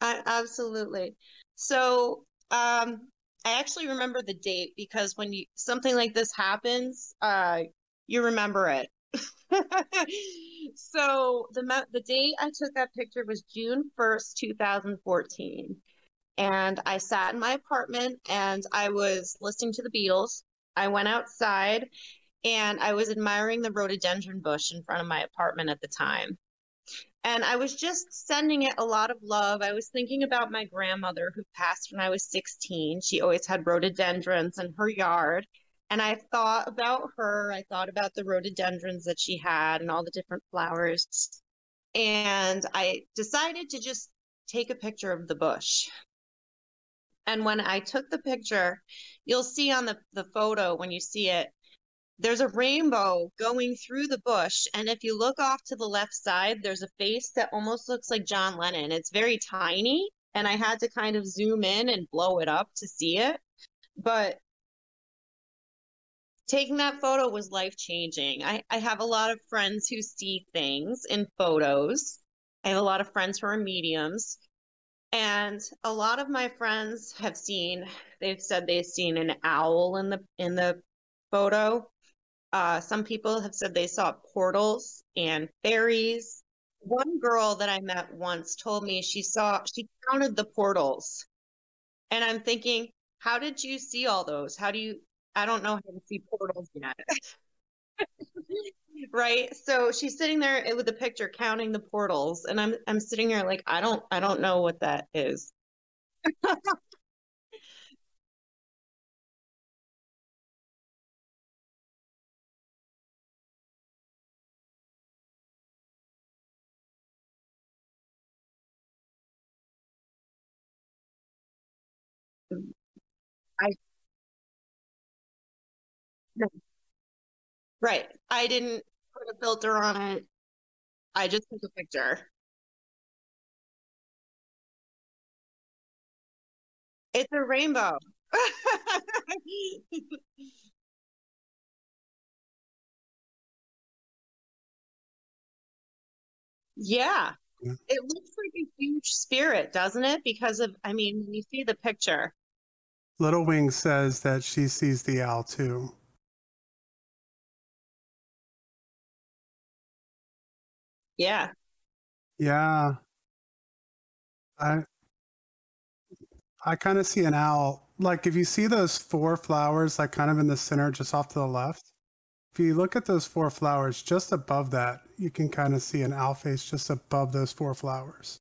I, absolutely. So, um, I actually remember the date because when you something like this happens, uh, you remember it. so the the date I took that picture was June 1st, 2014. And I sat in my apartment and I was listening to the Beatles. I went outside and I was admiring the rhododendron bush in front of my apartment at the time. And I was just sending it a lot of love. I was thinking about my grandmother who passed when I was 16. She always had rhododendrons in her yard. And I thought about her. I thought about the rhododendrons that she had and all the different flowers. And I decided to just take a picture of the bush. And when I took the picture, you'll see on the, the photo when you see it, there's a rainbow going through the bush. And if you look off to the left side, there's a face that almost looks like John Lennon. It's very tiny. And I had to kind of zoom in and blow it up to see it. But taking that photo was life changing. I, I have a lot of friends who see things in photos. I have a lot of friends who are mediums. And a lot of my friends have seen, they've said they've seen an owl in the in the photo. Uh, some people have said they saw portals and fairies. One girl that I met once told me she saw, she counted the portals. And I'm thinking, how did you see all those? How do you, I don't know how to see portals yet. right? So she's sitting there with the picture counting the portals. And I'm, I'm sitting here like, I don't, I don't know what that is. I Right. I didn't put a filter on it. I just took a picture. It's a rainbow. Yeah. Yeah. It looks like a huge spirit, doesn't it? Because of, I mean, when you see the picture. Little Wing says that she sees the owl too. Yeah. Yeah. I I kind of see an owl. Like if you see those four flowers like kind of in the center just off to the left. If you look at those four flowers just above that, you can kind of see an owl face just above those four flowers.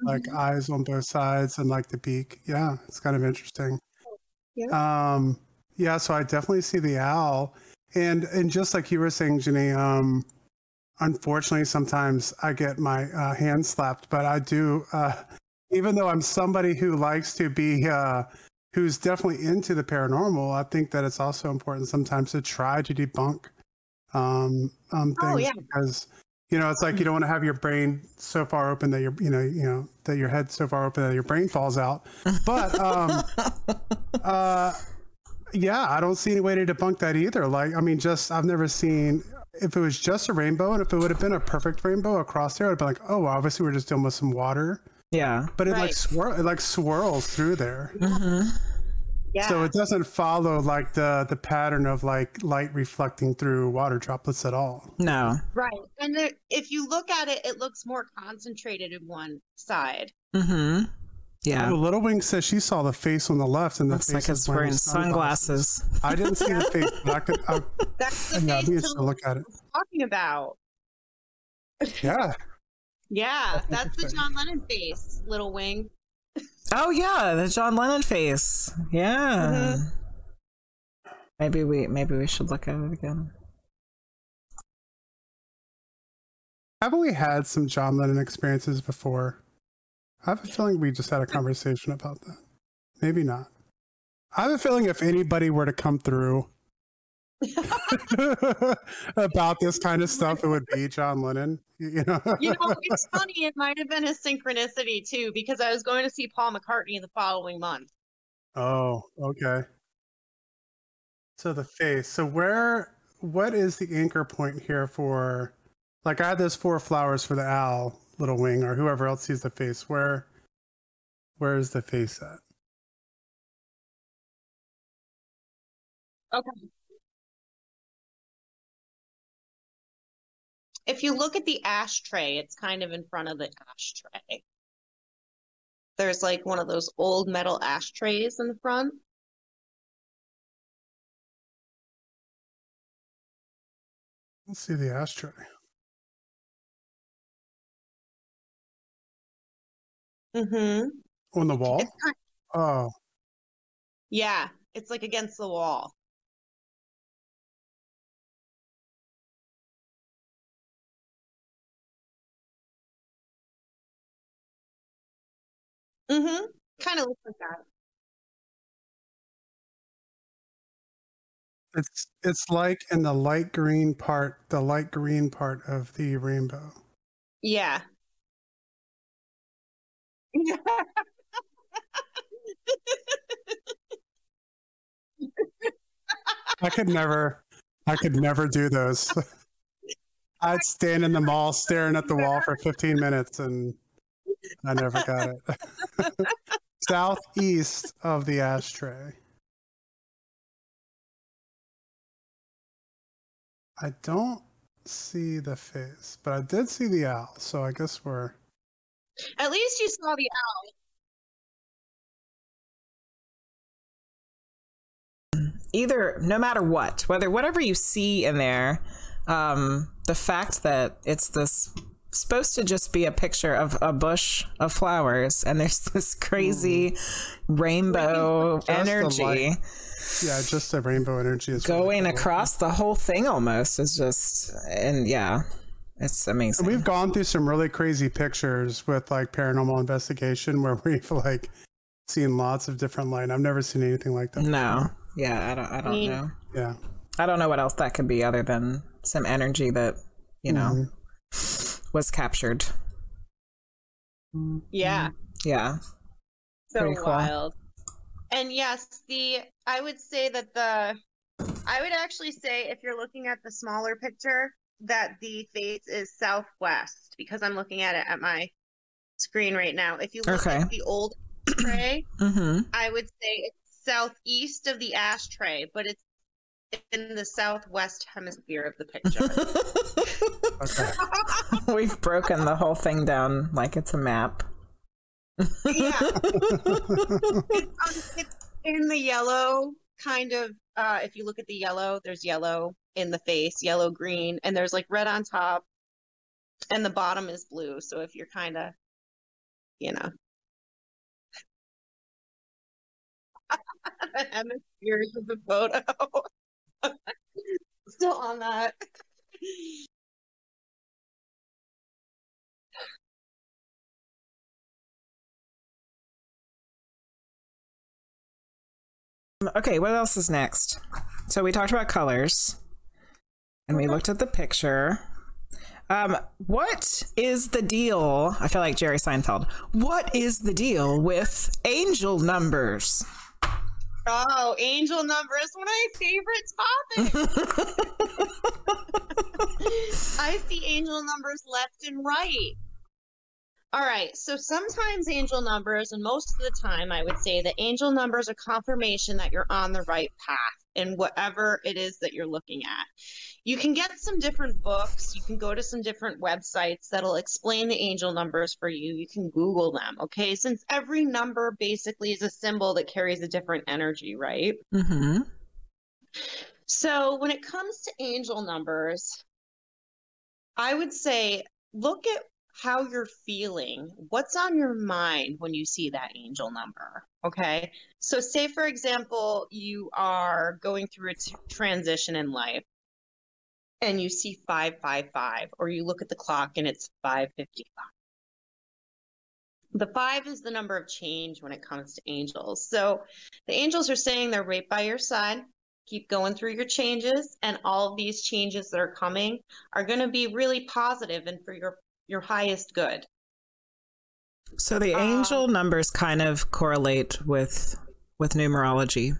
Like eyes on both sides and like the beak. Yeah, it's kind of interesting. Yeah. Um yeah, so I definitely see the owl. And and just like you were saying, Jenny, um unfortunately sometimes i get my uh, hand slapped but i do uh, even though i'm somebody who likes to be uh, who's definitely into the paranormal i think that it's also important sometimes to try to debunk um, um, things Oh, yeah. because you know it's like you don't want to have your brain so far open that your you know you know that your head's so far open that your brain falls out but um uh yeah i don't see any way to debunk that either like i mean just i've never seen if it was just a rainbow and if it would have been a perfect rainbow across there i'd be like oh well, obviously we're just dealing with some water Yeah. but it like Right. swirl it like swirls through there hmm Yeah. so it doesn't follow like the the pattern of like light reflecting through water droplets at all No. Right. And there, if you look at it, it looks more concentrated in one side. hmm Yeah. Oh, little wing says she saw the face on the left and the Looks face like is it's wearing sunglasses. i didn't see the face but i could I, That's the yeah, face we need to to look at it talking about. yeah Yeah, That's that's the. John Lennon face, little wing. Oh yeah, the John Lennon face. Yeah. Mm-hmm. Maybe we maybe we should look at it again. haven't we had some john lennon experiences before I have a feeling we just had a conversation about that. Maybe not. I have a feeling if anybody were to come through about this kind of stuff, it would be John Lennon. You know, you know, it's funny. It might have been a synchronicity too, because I was going to see Paul McCartney the following month. Oh, okay. So the face. So where? What is the anchor point here for? Like I had those four flowers for the owl, little wing, or whoever else sees the face. Where? Where is the face at? Okay. If you look at the ashtray, it's kind of in front of the ashtray. There's like one of those old metal ashtrays in the front. Let's see the ashtray. Mm-hmm. On the wall? Oh, yeah, it's like against the wall. Mm-hmm. Kind of looks like that. it's it's like in the light green part, the light green part of the rainbow. Yeah. I could never, I could never do those. I'd stand in the mall staring at the wall for 15 minutes and I never got it. Southeast of the ashtray. I don't see the face, but I did see the owl, so I guess we're. At least you saw the owl. either no matter what whether whatever you see in there um the fact that it's this supposed to just be a picture of a bush of flowers and there's this crazy rainbow Just energy Yeah, just the rainbow energy is really going cool. across the whole thing almost is just and yeah it's amazing And we've gone through some really crazy pictures with like paranormal investigation where we've like seen lots of different light. I've never seen anything like that. no yeah i don't i don't know Yeah. i don't know what else that could be other than some energy that you know Mhm. was captured Yeah. yeah so Pretty cool. wild. And yes, the I would say that the I would actually say if you're looking at the smaller picture that the face is southwest because I'm looking at it at my screen right now. If you look Okay. at the old ashtray, mm-hmm I would say it's southeast of the ashtray, but it's in the southwest hemisphere of the picture. Okay. We've broken the whole thing down like it's a map. yeah. Um, it's in the yellow kind of uh if you look at the yellow there's yellow in the face yellow green and there's like red on top and the bottom is blue. So if you're kind of you know. The hemispheres of the photo. Still on that. Okay, what else is next? So we talked about colors and we looked at the picture. Um, what is the deal? I feel like Jerry Seinfeld. What is the deal with angel numbers? oh angel numbers, one of my favorite topics I see angel numbers left and right. All right, so sometimes angel numbers, and most of the time, I would say that angel numbers are confirmation that you're on the right path in whatever it is that you're looking at. You can get some different books, you can go to some different websites that'll explain the angel numbers for you. You can Google them, okay? Since every number basically is a symbol that carries a different energy, right? Mm-hmm. So when it comes to angel numbers, I would say look at how you're feeling. What's on your mind when you see that angel number? Okay. So, say for example, you are going through a t- transition in life and you see 555, or you look at the clock and it's 555. The five is the number of change when it comes to angels. So the angels are saying they're right by your side. Keep going through your changes, and all of these changes that are coming are going to be really positive and for your your highest good. So the angel um, numbers kind of correlate with with numerology.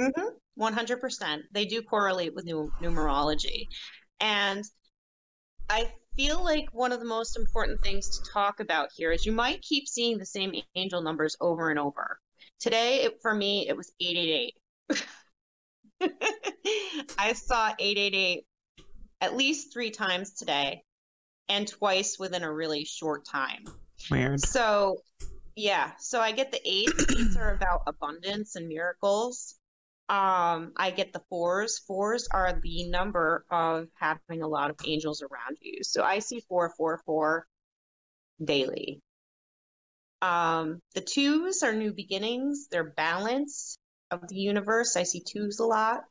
Mm-hmm. One hundred percent. They do correlate with new numerology, and I feel like one of the most important things to talk about here is you might keep seeing the same angel numbers over and over. Today, it, for me, it was eight eight eight. I saw 888 at least three times today and twice within a really short time. Weird. So, yeah. So I get the eights. eights are about abundance and miracles. Um, I get the fours. Fours are the number of having a lot of angels around you. So I see four, four, four daily. Um, the twos are new beginnings. They're balance of the universe. I see twos a lot.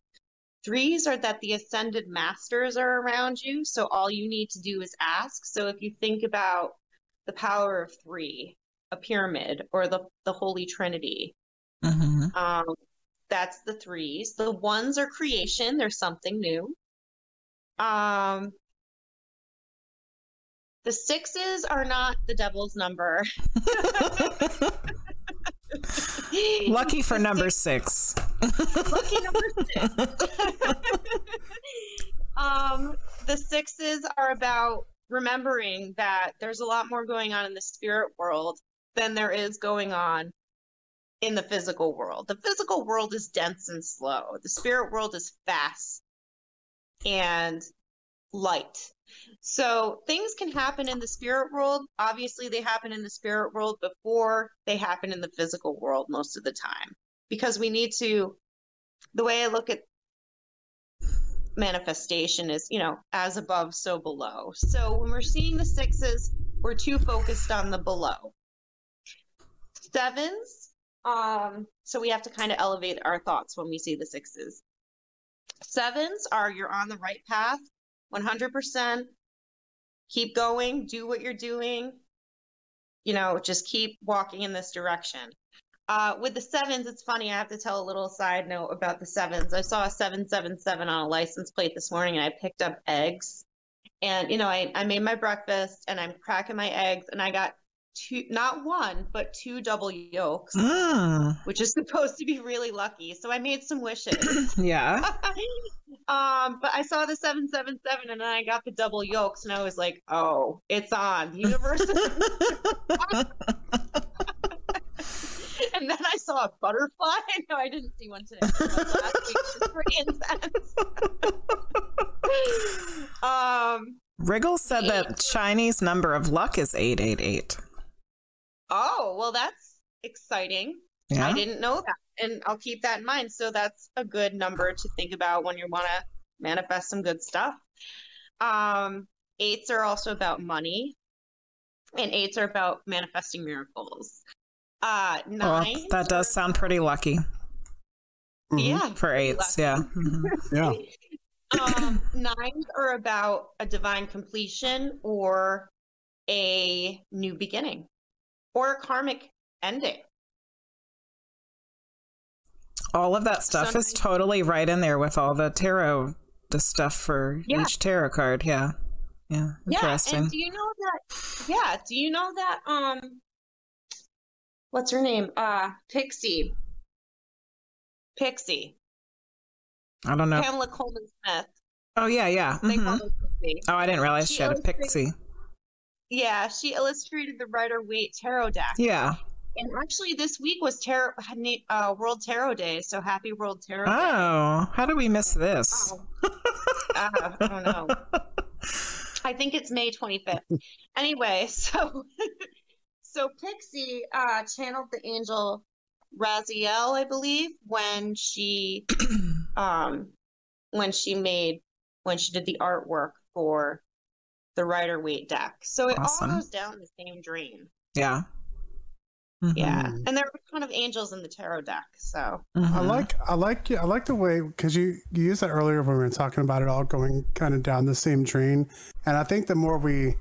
Threes are that the ascended masters are around you. So all you need to do is ask. So if you think about the power of three, a pyramid, or the, the Holy Trinity, mm-hmm. um, that's the threes. The ones are creation, there's something new. Um, the sixes are not the devil's number. Lucky for number six. Lucky number six. um, the sixes are about remembering that there's a lot more going on in the spirit world than there is going on in the physical world. The physical world is dense and slow. The spirit world is fast and light. So things can happen in the spirit world. Obviously, they happen in the spirit world before they happen in the physical world most of the time because we need to. The way I look at manifestation is, you know, as above, so below. So when we're seeing the sixes, we're too focused on the below. Sevens, um, so we have to kind of elevate our thoughts when we see the sixes. Sevens are you're on the right path, 100% keep going, do what you're doing. You know, just keep walking in this direction. Uh, with the sevens, it's funny. I have to tell a little side note about the sevens. I saw a 777 on a license plate this morning and I picked up eggs. And, you know, I, I made my breakfast and I'm cracking my eggs and I got two not one but two double yolks mm. which is supposed to be really lucky so i made some wishes yeah um but i saw the 777 and then i got the double yolks and i was like oh it's on the universe and then i saw a butterfly no i didn't see one today last week was pretty intense um Wriggle said that Chinese number of luck is 888. Oh, well, that's exciting. Yeah. I didn't know that. And I'll keep that in mind. So that's a good number to think about when you want to manifest some good stuff. Um, eights are also about money, and eights are about manifesting miracles. Uh, nine. Well, that does sound pretty lucky. Mm-hmm. Yeah. For eights, yeah. Mm-hmm. yeah. um, nines are about a divine completion or a new beginning or a karmic ending. All of that stuff so is totally right in there with all the tarot, the stuff for yeah. each tarot card. Yeah. Yeah. Interesting. Yeah. And do you know that? Yeah. Do you know that? Um, what's her name? Uh, Pixie. Pixie. I don't know. Pamela Colman Smith. Oh yeah, yeah. Mm-hmm. Oh, I didn't realize she, she had a pixie. Yeah, she illustrated the Rider Waite tarot deck. Yeah. And actually, this week was tarot, uh, World Tarot Day. So happy World Tarot oh, Day. how do we miss this? Oh. uh, I don't know. I think it's May 25th. anyway, so so Pixie uh, channeled the angel Raziel, I believe, when she um when she made when she did the artwork for the Rider Waite deck. So it awesome. all goes down the same drain. Yeah. Mm-hmm. Yeah, and there are kind of angels in the tarot deck. So mm-hmm. I like I like you I like the way because you you used that earlier when we were talking about it all going kind of down the same drain, and I think the more we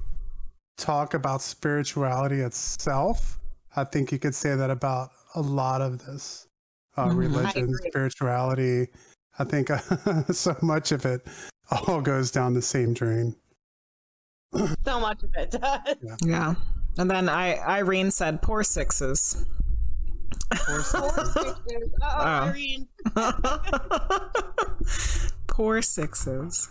talk about spirituality itself. I think you could say that about a lot of this uh, Mhm. Religion, agree. spirituality. I think so much of it all goes down the same drain. So much of it does. Yeah. And then I Irene said poor sixes. Poor sisters. Oh. Irene. poor sixes.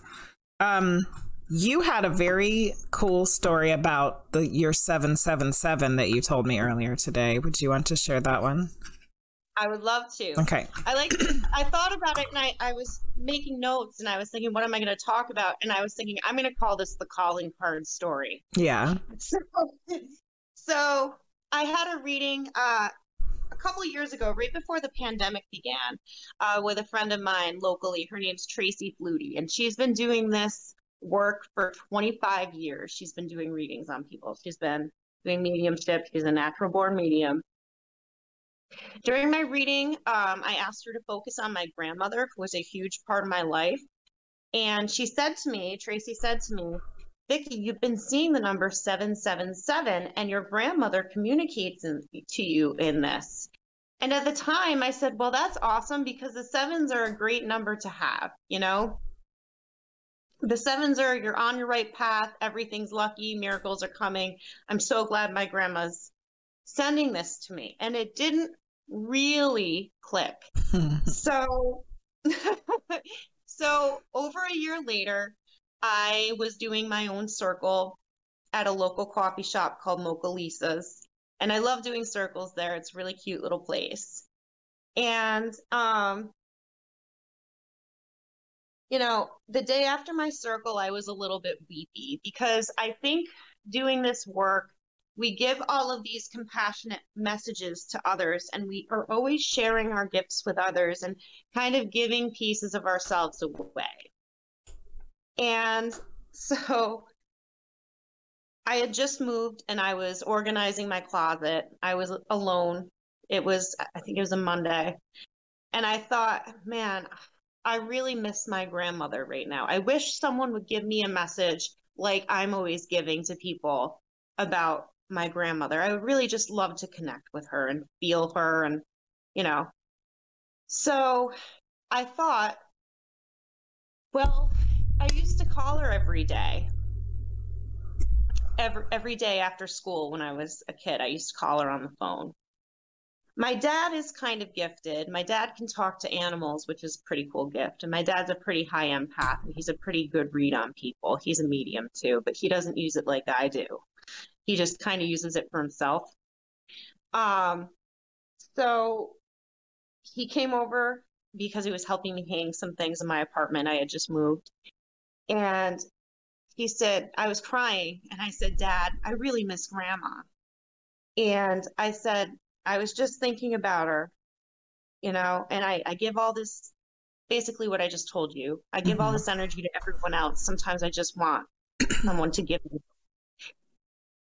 Um you had a very cool story about the your 777 that you told me earlier today. Would you want to share that one? I would love to. Okay. I like I thought about it and I, I was making notes and I was thinking, what am I gonna talk about? And I was thinking, I'm gonna call this the calling card story. Yeah. So, so I had a reading uh, a couple of years ago, right before the pandemic began, uh, with a friend of mine locally. Her name's Tracy Flutie, and she's been doing this work for 25 years. She's been doing readings on people. She's been doing mediumship. She's a natural born medium. During my reading, um, I asked her to focus on my grandmother, who was a huge part of my life. And she said to me, Tracy said to me, Vicki, you've been seeing the number 777, and your grandmother communicates in, to you in this. And at the time, I said, Well, that's awesome because the sevens are a great number to have, you know? The sevens are you're on your right path, everything's lucky, miracles are coming. I'm so glad my grandma's sending this to me. And it didn't really click. So, so over a year later, I was doing my own circle at a local coffee shop called Mocha Lisa's. And I love doing circles there. It's a really cute little place. And um you know, the day after my circle, I was a little bit weepy because I think doing this work, we give all of these compassionate messages to others, and we are always sharing our gifts with others and kind of giving pieces of ourselves away. And so I had just moved and I was organizing my closet. I was alone. It was, I think it was a Monday. And I thought, man, I really miss my grandmother right now. I wish someone would give me a message like I'm always giving to people about my grandmother. I would really just love to connect with her and feel her and, you know. So I thought, well, I used to call her every day. Every, every day after school when I was a kid, I used to call her on the phone. My dad is kind of gifted. My dad can talk to animals, which is a pretty cool gift. And my dad's a pretty high empath and he's a pretty good read on people. He's a medium too, but he doesn't use it like I do. He just kind of uses it for himself. Um, so he came over because he was helping me hang some things in my apartment. I had just moved. And he said, I was crying. And I said, Dad, I really miss grandma. And I said, I was just thinking about her, you know, and I, I give all this basically what I just told you. I give all Mhm. this energy to everyone else. Sometimes I just want someone to give me.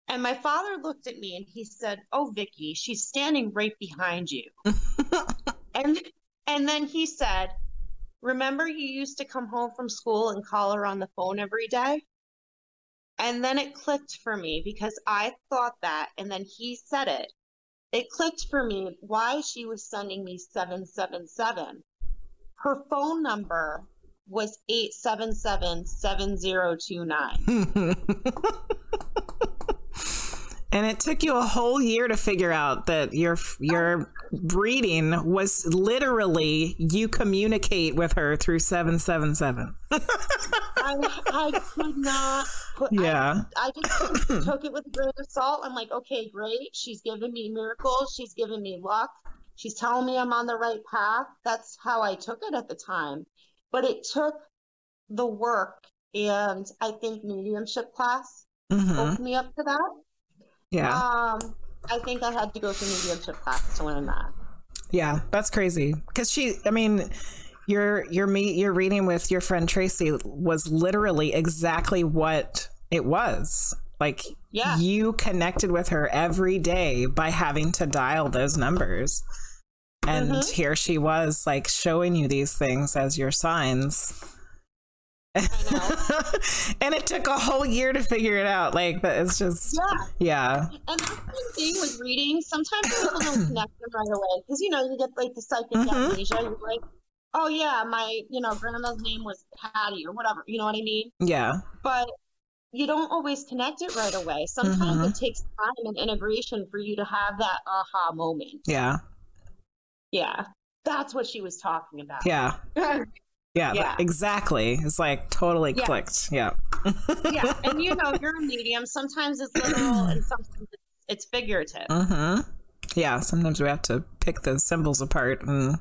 And my father looked at me and he said, Oh, Vicki, she's standing right behind you. and and then he said, Remember you used to come home from school and call her on the phone every day? And then it clicked for me because I thought that, and then he said it. It clicked for me why she was sending me 777. Her phone number was 877 7029. and it took you a whole year to figure out that your your reading was literally you communicate with her through 777. I, I could not put, I- Yeah. I just took it with a grain of salt. I'm like, okay, great. She's giving me miracles. She's giving me luck. She's telling me I'm on the right path. That's how I took it at the time. But it took the work and I think mediumship class Mhm. opened me up to that. Yeah. Um, I think I had to go through mediumship class to learn that. Yeah, that's crazy. Because she, I mean, your your meet your reading with your friend Tracy was literally exactly what it was. Like Yeah. you connected with her every day by having to dial those numbers. And Mhm. here she was like showing you these things as your signs. and it took a whole year to figure it out. Like, but it's just Yeah. yeah, And that's the thing with reading. Sometimes people don't connect them right away because you know you get like the psychic Mhm. amnesia. You're like, oh yeah, my you know grandma's name was Patty or whatever. You know what I mean? yeah, But you don't always connect it right away. Sometimes Mhm. it takes time and integration for you to have that aha moment. yeah, Yeah, that's what she was talking about. yeah, yeah, Yeah. exactly. It's like totally Yeah. clicked. Yeah, yeah, and you know you're a medium. Sometimes it's literal, and sometimes it's, figurative. mm-hmm. Yeah, sometimes we have to pick the symbols apart, and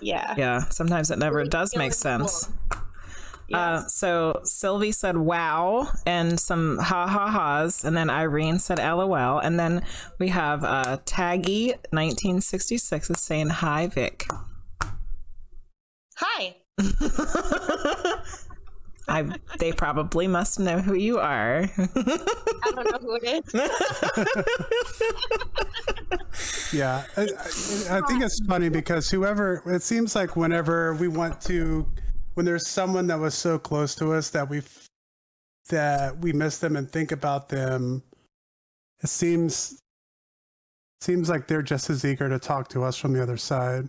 Yeah. yeah, sometimes it never Really does make sense. Yes. Uh, so Sylvie said wow and some ha ha ha's, and then Irene said lol, and then we have uh, Taggy 1966 is saying hi Vic. Hi. I they probably must know who you are. I don't know who it is. Yeah, I, I, I think it's funny because whoever it seems like whenever we want to, when there's someone that was so close to us that we that we miss them and think about them, it seems seems like they're just as eager to talk to us from the other side.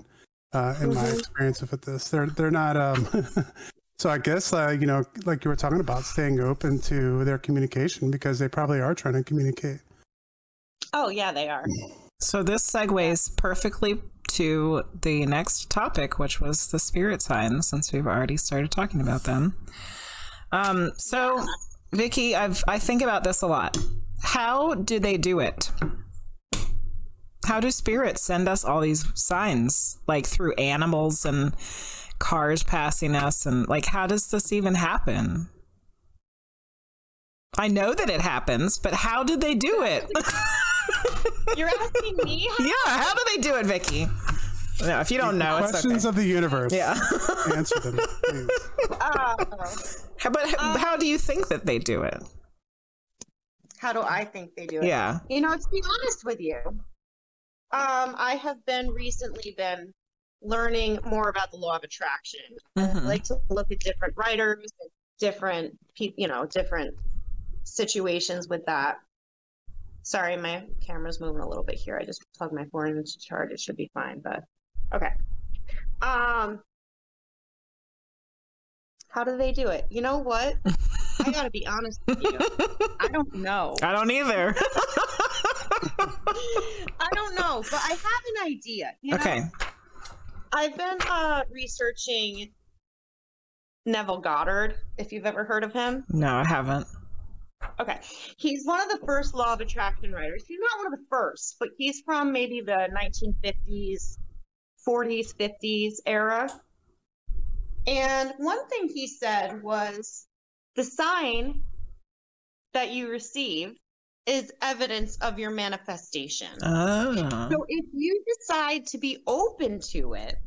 Uh, in my Mhm. experience with this, they're they're not. Um, so I guess uh, you know, like you were talking about, staying open to their communication because they probably are trying to communicate. Oh yeah, they are. so this segues perfectly to the next topic, which was the spirit signs, since we've already started talking about them. Um, so Vicki, I've I think about this a lot. How do they do it? How do spirits send us all these signs, like through animals and cars passing us, and like how does this even happen? I know that it happens, but how did they do it? You're asking me? yeah, how do they do it, Vicki? No, if you don't know, it's Questions okay. of the universe. Yeah, Answer them, please. Uh, but h- how do you think that they do it? how do I think they do it? Yeah. You know, to be honest with you, um, I have been recently been learning more about the law of attraction. I Mhm. like to look at different writers, and different people, you know, different situations with that. Sorry, my camera's moving a little bit here. I just plugged my phone into charge. It should be fine, but okay. Um, how do they do it? You know what? I gotta be honest with you. I don't know. I don't either. I don't know, but I have an idea. You know? okay. I've been uh, researching Neville Goddard, if you've ever heard of him. No, I haven't. Okay. He's one of the first law of attraction writers. He's not one of the first, but he's from maybe the 1950s, 40s, 50s era. And one thing he said was the sign that you receive is evidence of your manifestation. Oh. So if you decide to be open to it,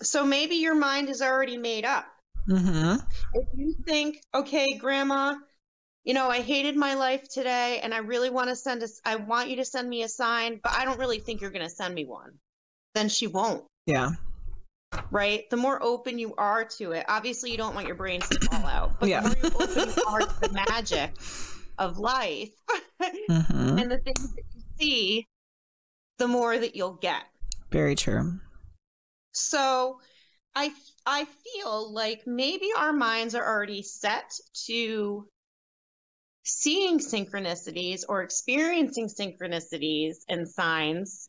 so maybe your mind is already made up. Mm-hmm. If you think, okay, grandma, you know, I hated my life today and I really want to send us, I want you to send me a sign, but I don't really think you're going to send me one, then she won't, Yeah. right? The more open you are to it, obviously you don't want your brains to fall out, but Yeah. the more open you are to the magic of life Mm-hmm. and the things that you see, the more that you'll get. Very true. So I I feel like maybe our minds are already set to seeing synchronicities or experiencing synchronicities and signs.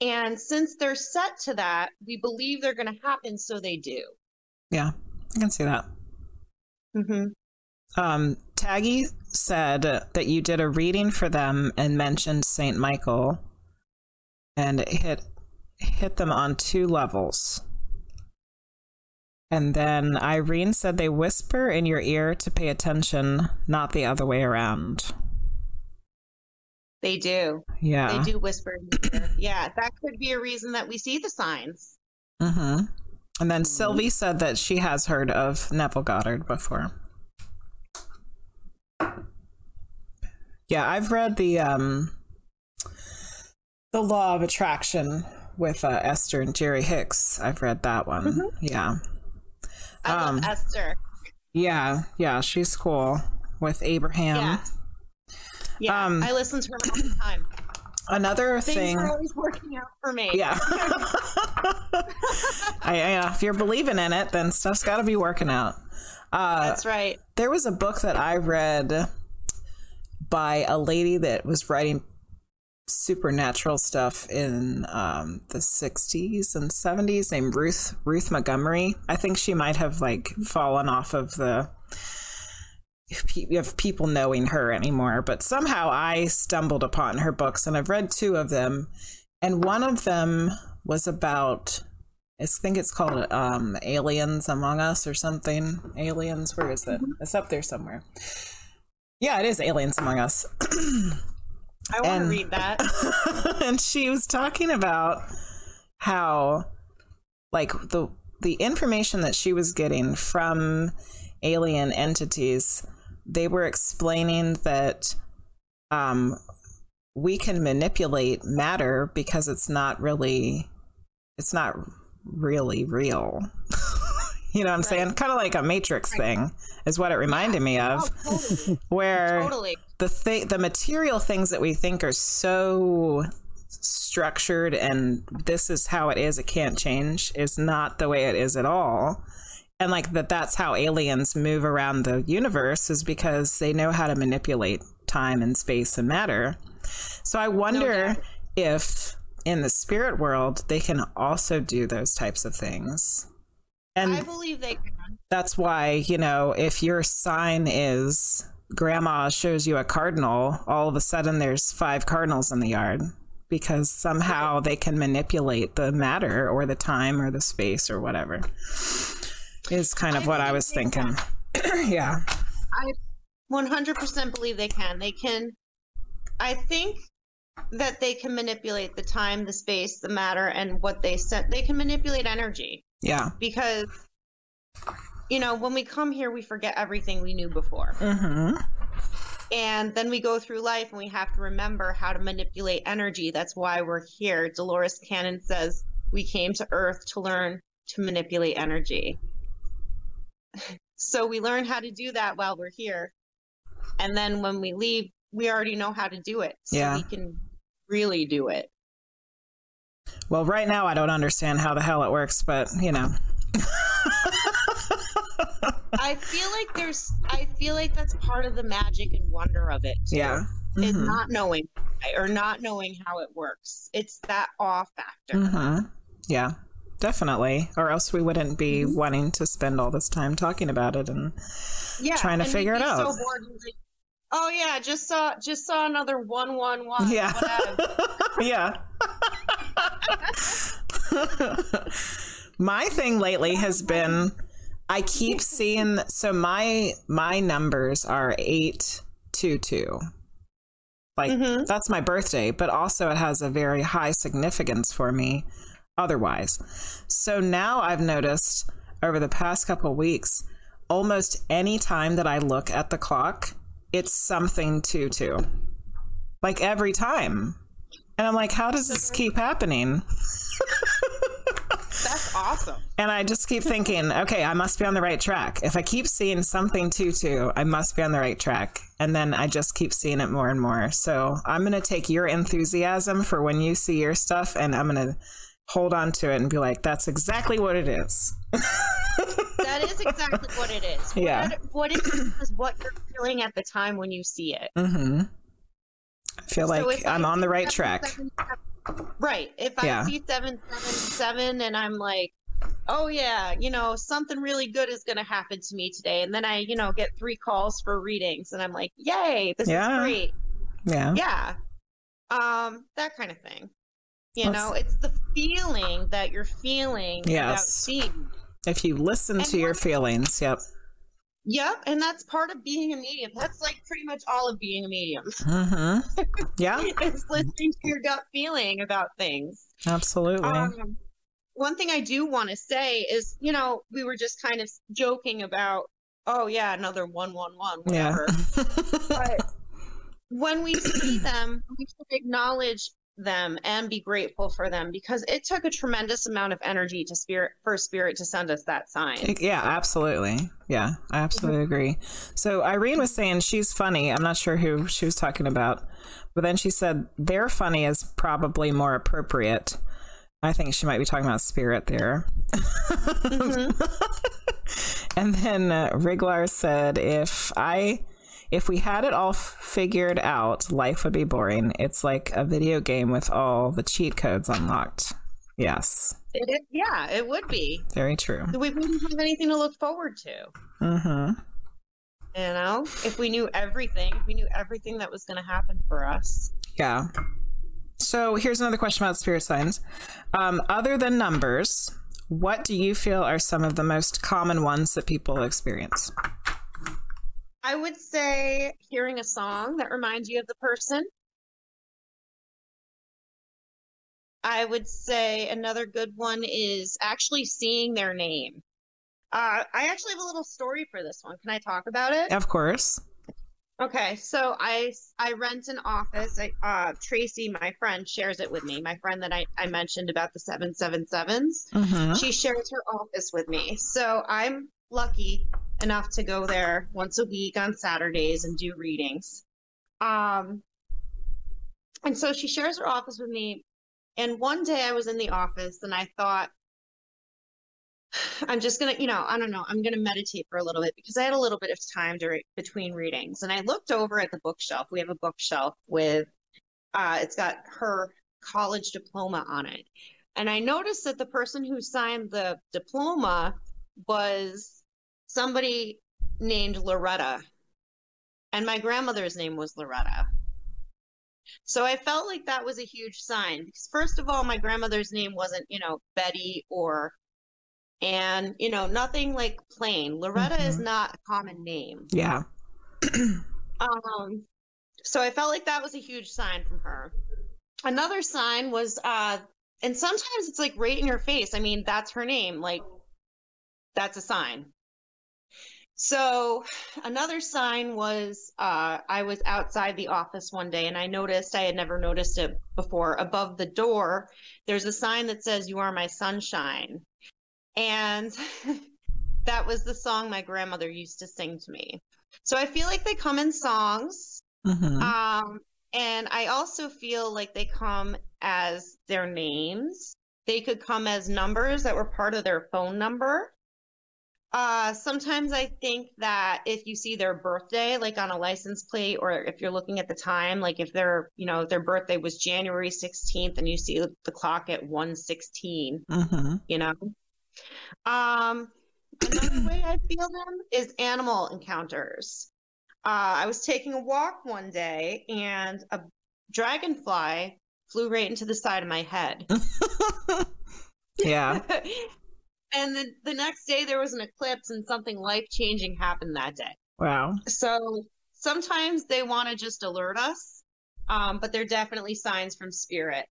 And since they're set to that, we believe they're going to happen, so they do. Yeah, I can see that. Mm-hmm. Um, Taggy said that you did a reading for them and mentioned Saint Michael, and it hit hit them on two levels. And then Irene said they whisper in your ear to pay attention, not the other way around. They do. Yeah. They do whisper. in yeah, that could be a reason that we see the signs. Mm-hmm. And then Sylvie said that she has heard of Neville Goddard before. Yeah, I've read the um the law of attraction with uh, Esther and Jerry Hicks. I've read that one. Mm-hmm. Yeah. I um, love Esther. Yeah, yeah, she's cool with Abraham. Yeah, yeah um, I listen to her all the time. Another Things thing, are always working out for me. Yeah. I, if you're believing in it, then stuff's got to be working out. Uh, That's right. There was a book that I read by a lady that was writing supernatural stuff in um, the 60s and 70s named Ruth Ruth Montgomery. I think she might have like fallen off of the of people knowing her anymore, but somehow I stumbled upon her books and I've read two of them. And one of them was about I think it's called um, Aliens Among Us or something. Aliens, where is it? Mm-hmm. It's up there somewhere. Yeah, it is Aliens Among Us. I want to read that. and she was talking about how like the the information that she was getting from alien entities, they were explaining that um we can manipulate matter because it's not really it's not really real. you know what I'm right. saying? Kind of like a matrix right. thing is what it reminded me of. Oh, totally. Where totally. the thing the material things that we think are so structured and this is how it is, it can't change is not the way it is at all. And like that that's how aliens move around the universe is because they know how to manipulate time and space and matter. So I wonder no if in the spirit world they can also do those types of things. And I believe they can. That's why, you know, if your sign is grandma shows you a cardinal, all of a sudden there's five cardinals in the yard because somehow they can manipulate the matter or the time or the space or whatever. Is kind of I what I was thinking. yeah. I 100% believe they can. They can I think that they can manipulate the time, the space, the matter and what they sent. They can manipulate energy. Yeah. Because, you know, when we come here, we forget everything we knew before. Mm-hmm. And then we go through life and we have to remember how to manipulate energy. That's why we're here. Dolores Cannon says we came to Earth to learn to manipulate energy. so we learn how to do that while we're here. And then when we leave, we already know how to do it. So yeah. we can really do it. Well, right now I don't understand how the hell it works, but you know. I feel like there's I feel like that's part of the magic and wonder of it. Too, yeah. Mm-hmm. Is not knowing or not knowing how it works. It's that awe factor. Mm-hmm. Yeah. Definitely. Or else we wouldn't be mm-hmm. wanting to spend all this time talking about it and yeah, trying to and figure it out. So oh yeah, just saw just saw another one one one. Yeah. yeah. my thing lately has been I keep seeing so my my numbers are 822. Like mm-hmm. that's my birthday, but also it has a very high significance for me otherwise. So now I've noticed over the past couple weeks almost any time that I look at the clock, it's something 22. Like every time. And I'm like, how does this keep happening? That's awesome. And I just keep thinking, okay, I must be on the right track. If I keep seeing something tutu, I must be on the right track. And then I just keep seeing it more and more. So I'm going to take your enthusiasm for when you see your stuff and I'm going to hold on to it and be like, that's exactly what it is. That is exactly what it is. Yeah. What, what it is is what you're feeling at the time when you see it. Mm-hmm. I feel so like I'm on the right track. Seven, right. If yeah. I see 777 and I'm like, oh yeah, you know, something really good is going to happen to me today. And then I, you know, get three calls for readings and I'm like, yay, this yeah. is great. Yeah. Yeah. Um, that kind of thing. You Let's... know, it's the feeling that you're feeling yes. seeing. If you listen and to your feelings, yep. Yep, and that's part of being a medium. That's like pretty much all of being a medium. Mm-hmm. Yeah, it's listening to your gut feeling about things. Absolutely. Um, one thing I do want to say is, you know, we were just kind of joking about, oh yeah, another one one one, whatever. Yeah. but when we see them, we should acknowledge them and be grateful for them because it took a tremendous amount of energy to spirit for spirit to send us that sign. Yeah, absolutely. Yeah, I absolutely agree. So Irene was saying she's funny. I'm not sure who she was talking about, but then she said they're funny is probably more appropriate. I think she might be talking about spirit there. Mm-hmm. and then uh, Riglar said, if I if we had it all figured out, life would be boring. It's like a video game with all the cheat codes unlocked. Yes. It, yeah, it would be. Very true. We wouldn't have anything to look forward to. Mm-hmm. You know, if we knew everything, if we knew everything that was going to happen for us. Yeah. So here's another question about spirit signs. Um, other than numbers, what do you feel are some of the most common ones that people experience? I would say hearing a song that reminds you of the person. I would say another good one is actually seeing their name. Uh, I actually have a little story for this one. Can I talk about it? Of course. Okay, so I I rent an office. I, uh, Tracy, my friend, shares it with me. My friend that I, I mentioned about the seven seven sevens. Mm-hmm. She shares her office with me. So I'm lucky enough to go there once a week on Saturdays and do readings. Um, and so she shares her office with me. And one day I was in the office and I thought, I'm just gonna, you know, I don't know, I'm gonna meditate for a little bit because I had a little bit of time during between readings. And I looked over at the bookshelf. We have a bookshelf with uh it's got her college diploma on it. And I noticed that the person who signed the diploma was somebody named Loretta. And my grandmother's name was Loretta. So I felt like that was a huge sign because first of all, my grandmother's name wasn't, you know, Betty or and you know, nothing like plain. Loretta mm-hmm. is not a common name. Yeah. um so I felt like that was a huge sign from her. Another sign was uh and sometimes it's like right in your face. I mean, that's her name. Like that's a sign. So another sign was uh, I was outside the office one day and I noticed I had never noticed it before. Above the door, there's a sign that says, You are my sunshine. And that was the song my grandmother used to sing to me. So I feel like they come in songs. Mm-hmm. Um, and I also feel like they come as their names. They could come as numbers that were part of their phone number. Uh, sometimes I think that if you see their birthday, like on a license plate, or if you're looking at the time, like if their, you know, their birthday was January 16th and you see the clock at 116, mm-hmm. you know. Um, another way I feel them is animal encounters. Uh, I was taking a walk one day and a dragonfly flew right into the side of my head. yeah. and the, the next day there was an eclipse and something life changing happened that day. Wow. So sometimes they want to just alert us, um, but they're definitely signs from spirit.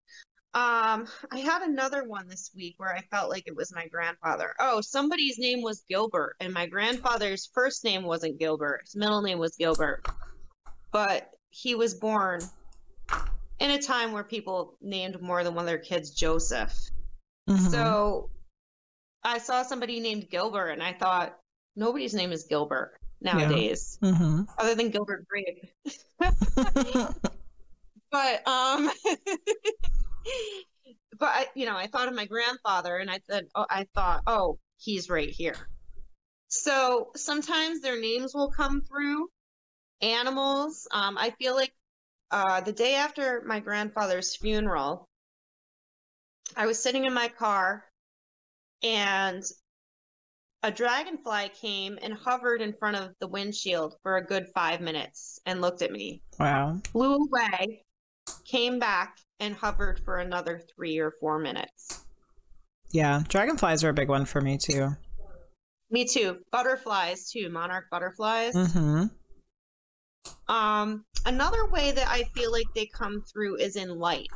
Um, I had another one this week where I felt like it was my grandfather. Oh, somebody's name was Gilbert, and my grandfather's first name wasn't Gilbert. His middle name was Gilbert. But he was born in a time where people named more than one of their kids Joseph. Mm-hmm. So I saw somebody named Gilbert and I thought nobody's name is Gilbert nowadays, yeah. mm-hmm. other than Gilbert Grape. but um, but I, you know, I thought of my grandfather and I said, oh, I thought, oh, he's right here. So sometimes their names will come through. Animals. Um, I feel like uh, the day after my grandfather's funeral, I was sitting in my car and a dragonfly came and hovered in front of the windshield for a good five minutes and looked at me. Wow. Flew away, came back, and hovered for another three or four minutes. Yeah, dragonflies are a big one for me too. Me too. Butterflies too, monarch butterflies. Mm-hmm. Um, another way that I feel like they come through is in light.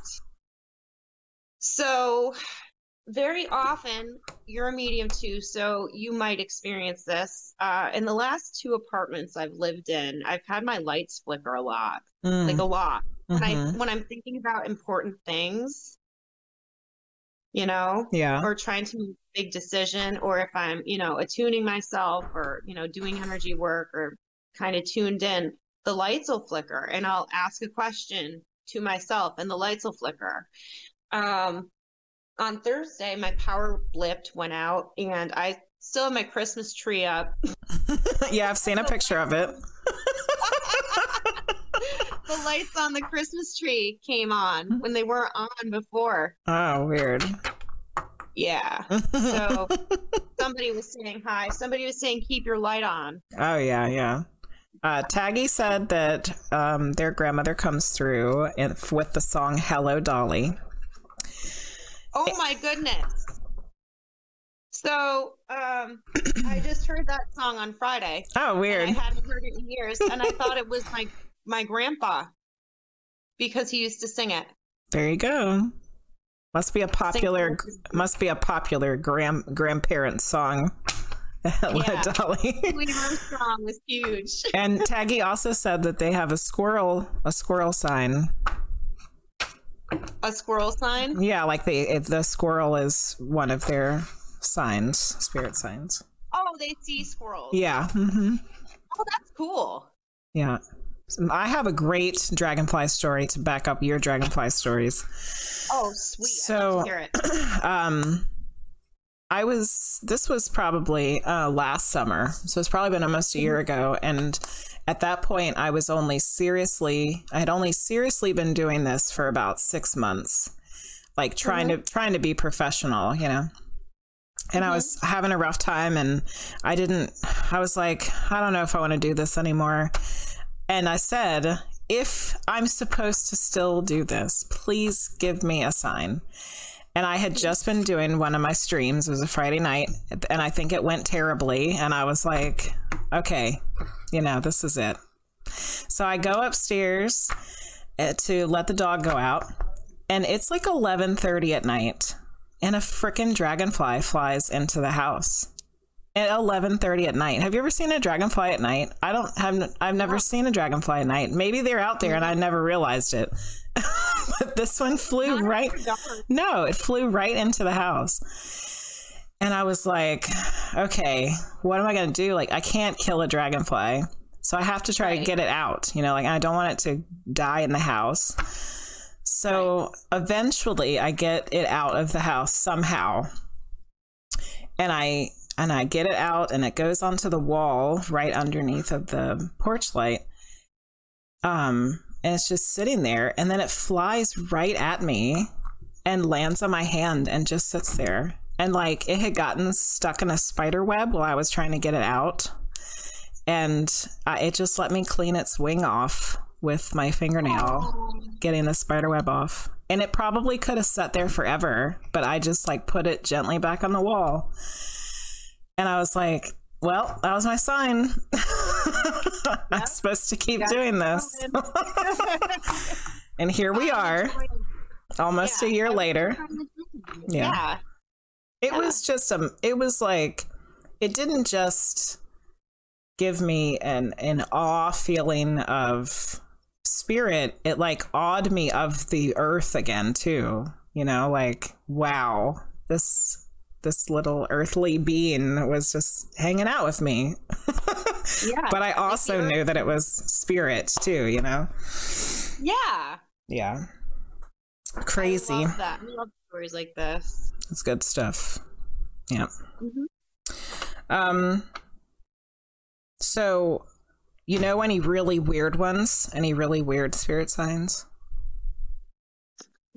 So very often you're a medium too, so you might experience this. Uh, in the last two apartments I've lived in, I've had my lights flicker a lot, mm. like a lot. when Mhm. I when I'm thinking about important things, you know, Yeah. or trying to make a big decision, or if I'm, you know, attuning myself or, you know, doing energy work or kind of tuned in, the lights will flicker and I'll ask a question to myself and the lights will flicker. Um, on Thursday, my power blipped, went out, and I still have my Christmas tree up. yeah, I've seen a picture of it. the lights on the Christmas tree came on when they weren't on before. Oh, weird. Yeah. So somebody was saying hi. Somebody was saying keep your light on. Oh yeah, yeah. Uh, Taggy said that um, their grandmother comes through in, with the song "Hello, Dolly." Oh my goodness. So um I just heard that song on Friday. Oh, weird. I hadn't heard it in years and I thought it was my my grandpa because he used to sing it. There you go. Must be a popular. Must be a popular grand grandparent song. Yeah. Dolly. Weaver's song was huge. and Taggy also said that they have a squirrel, a squirrel sign. A squirrel sign. Yeah, like the the squirrel is one of their signs, spirit signs. Oh, they see squirrels. Yeah. hmm Oh, that's cool. Yeah. I have a great dragonfly story to back up your dragonfly stories. Oh, sweet. So- love hear it. Um, I was, this was probably uh, last summer. So it's probably been almost a year mm-hmm. ago. And at that point, I was only seriously, I had only seriously been doing this for about six months, like trying mm-hmm. to, trying to be professional, you know? And I mm-hmm. was having a rough time and I didn't, I was like, I don't know if I want to do this anymore. And I said, if I'm supposed to still do this, please give me a sign. And I had just been doing one of my streams. It was a Friday night, and I think it went terribly. And I was like, okay, you know, this is it. So I go upstairs uh, to let the dog go out, and it's like 11:30 at night, and a freaking dragonfly flies into the house at 11:30 at night. Have you ever seen a dragonfly at night? I don't have I've never seen a dragonfly at night. Maybe they're out there and I never realized it. but this one flew right No, it flew right into the house. And I was like, okay, what am I going to do? Like I can't kill a dragonfly. So I have to try to get it out, you know, like I don't want it to die in the house. So eventually I get it out of the house somehow. And I and I get it out and it goes onto the wall right underneath of the porch light. Um and it's just sitting there and then it flies right at me and lands on my hand and just sits there. And like it had gotten stuck in a spider web while I was trying to get it out. And it just let me clean its wing off with my fingernail getting the spider web off. And it probably could have sat there forever, but I just like put it gently back on the wall. And I was like, well, that was my sign. I'm supposed to keep doing this. and here we are, almost a year later. Yeah. Yeah. It was just um it was like it didn't just give me an an awe feeling of spirit. It like awed me of the earth again too. You know, like wow, this this little earthly being was just hanging out with me. Yeah. but I also knew that it was spirit too, you know? yeah. Yeah. I Crazy. love that. I love stories like this. It's good stuff. Yeah. Mhm. Um. So, you know any really weird ones? Any really weird spirit signs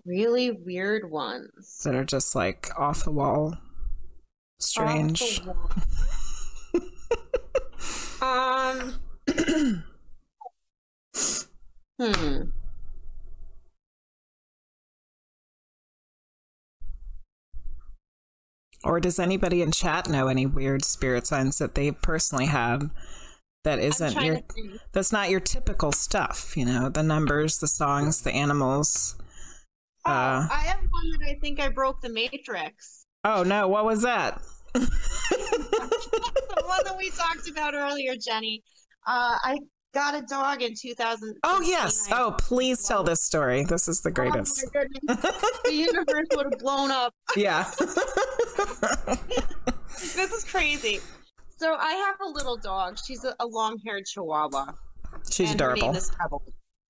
Really weird ones. that are just like off the wall, strange? Um. hmm. Or does anybody in chat know any weird spirit signs that they personally had that isn't your that's not your typical stuff? You know, the numbers, the songs, the animals. Oh, Uh, I have one that I think I broke the matrix. Oh no, what was that? the one that we talked about earlier, Jenny. Uh, I got a dog in 2000. Oh yes. Oh, please tell this story. This is the greatest. Oh my goodness. the universe would have blown up. Yeah. this is crazy. So I have a little dog. She's a, a long-haired Chihuahua. She's adorable. name is Pebble.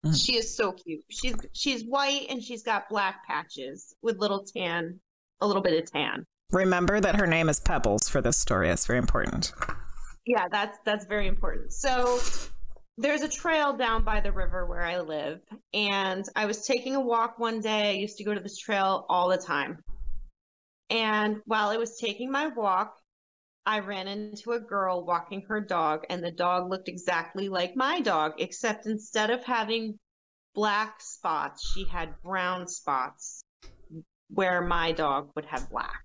Mhm. She is so cute. She's she's white and she's got black patches with little tan, a little bit of tan. Remember that her name is Pebbles for this story. It's very important. Yeah, that's that's very important. So there's a trail down by the river where I live, and I was taking a walk one day. I used to go to this trail all the time. And while I was taking my walk, I ran into a girl walking her dog, and the dog looked exactly like my dog, except instead of having black spots, she had brown spots where my dog would have black.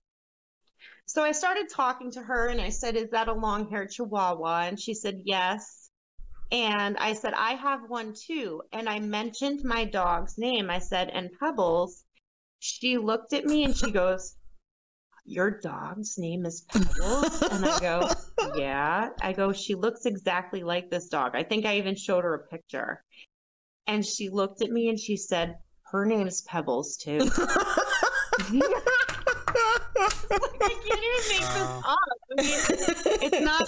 So I started talking to her and I said, Is that a long haired chihuahua? And she said, Yes. And I said, I have one too. And I mentioned my dog's name. I said, And Pebbles. She looked at me and she goes, Your dog's name is Pebbles? And I go, Yeah. I go, She looks exactly like this dog. I think I even showed her a picture. And she looked at me and she said, Her name's Pebbles too. I can't even make this up. I mean, it's not.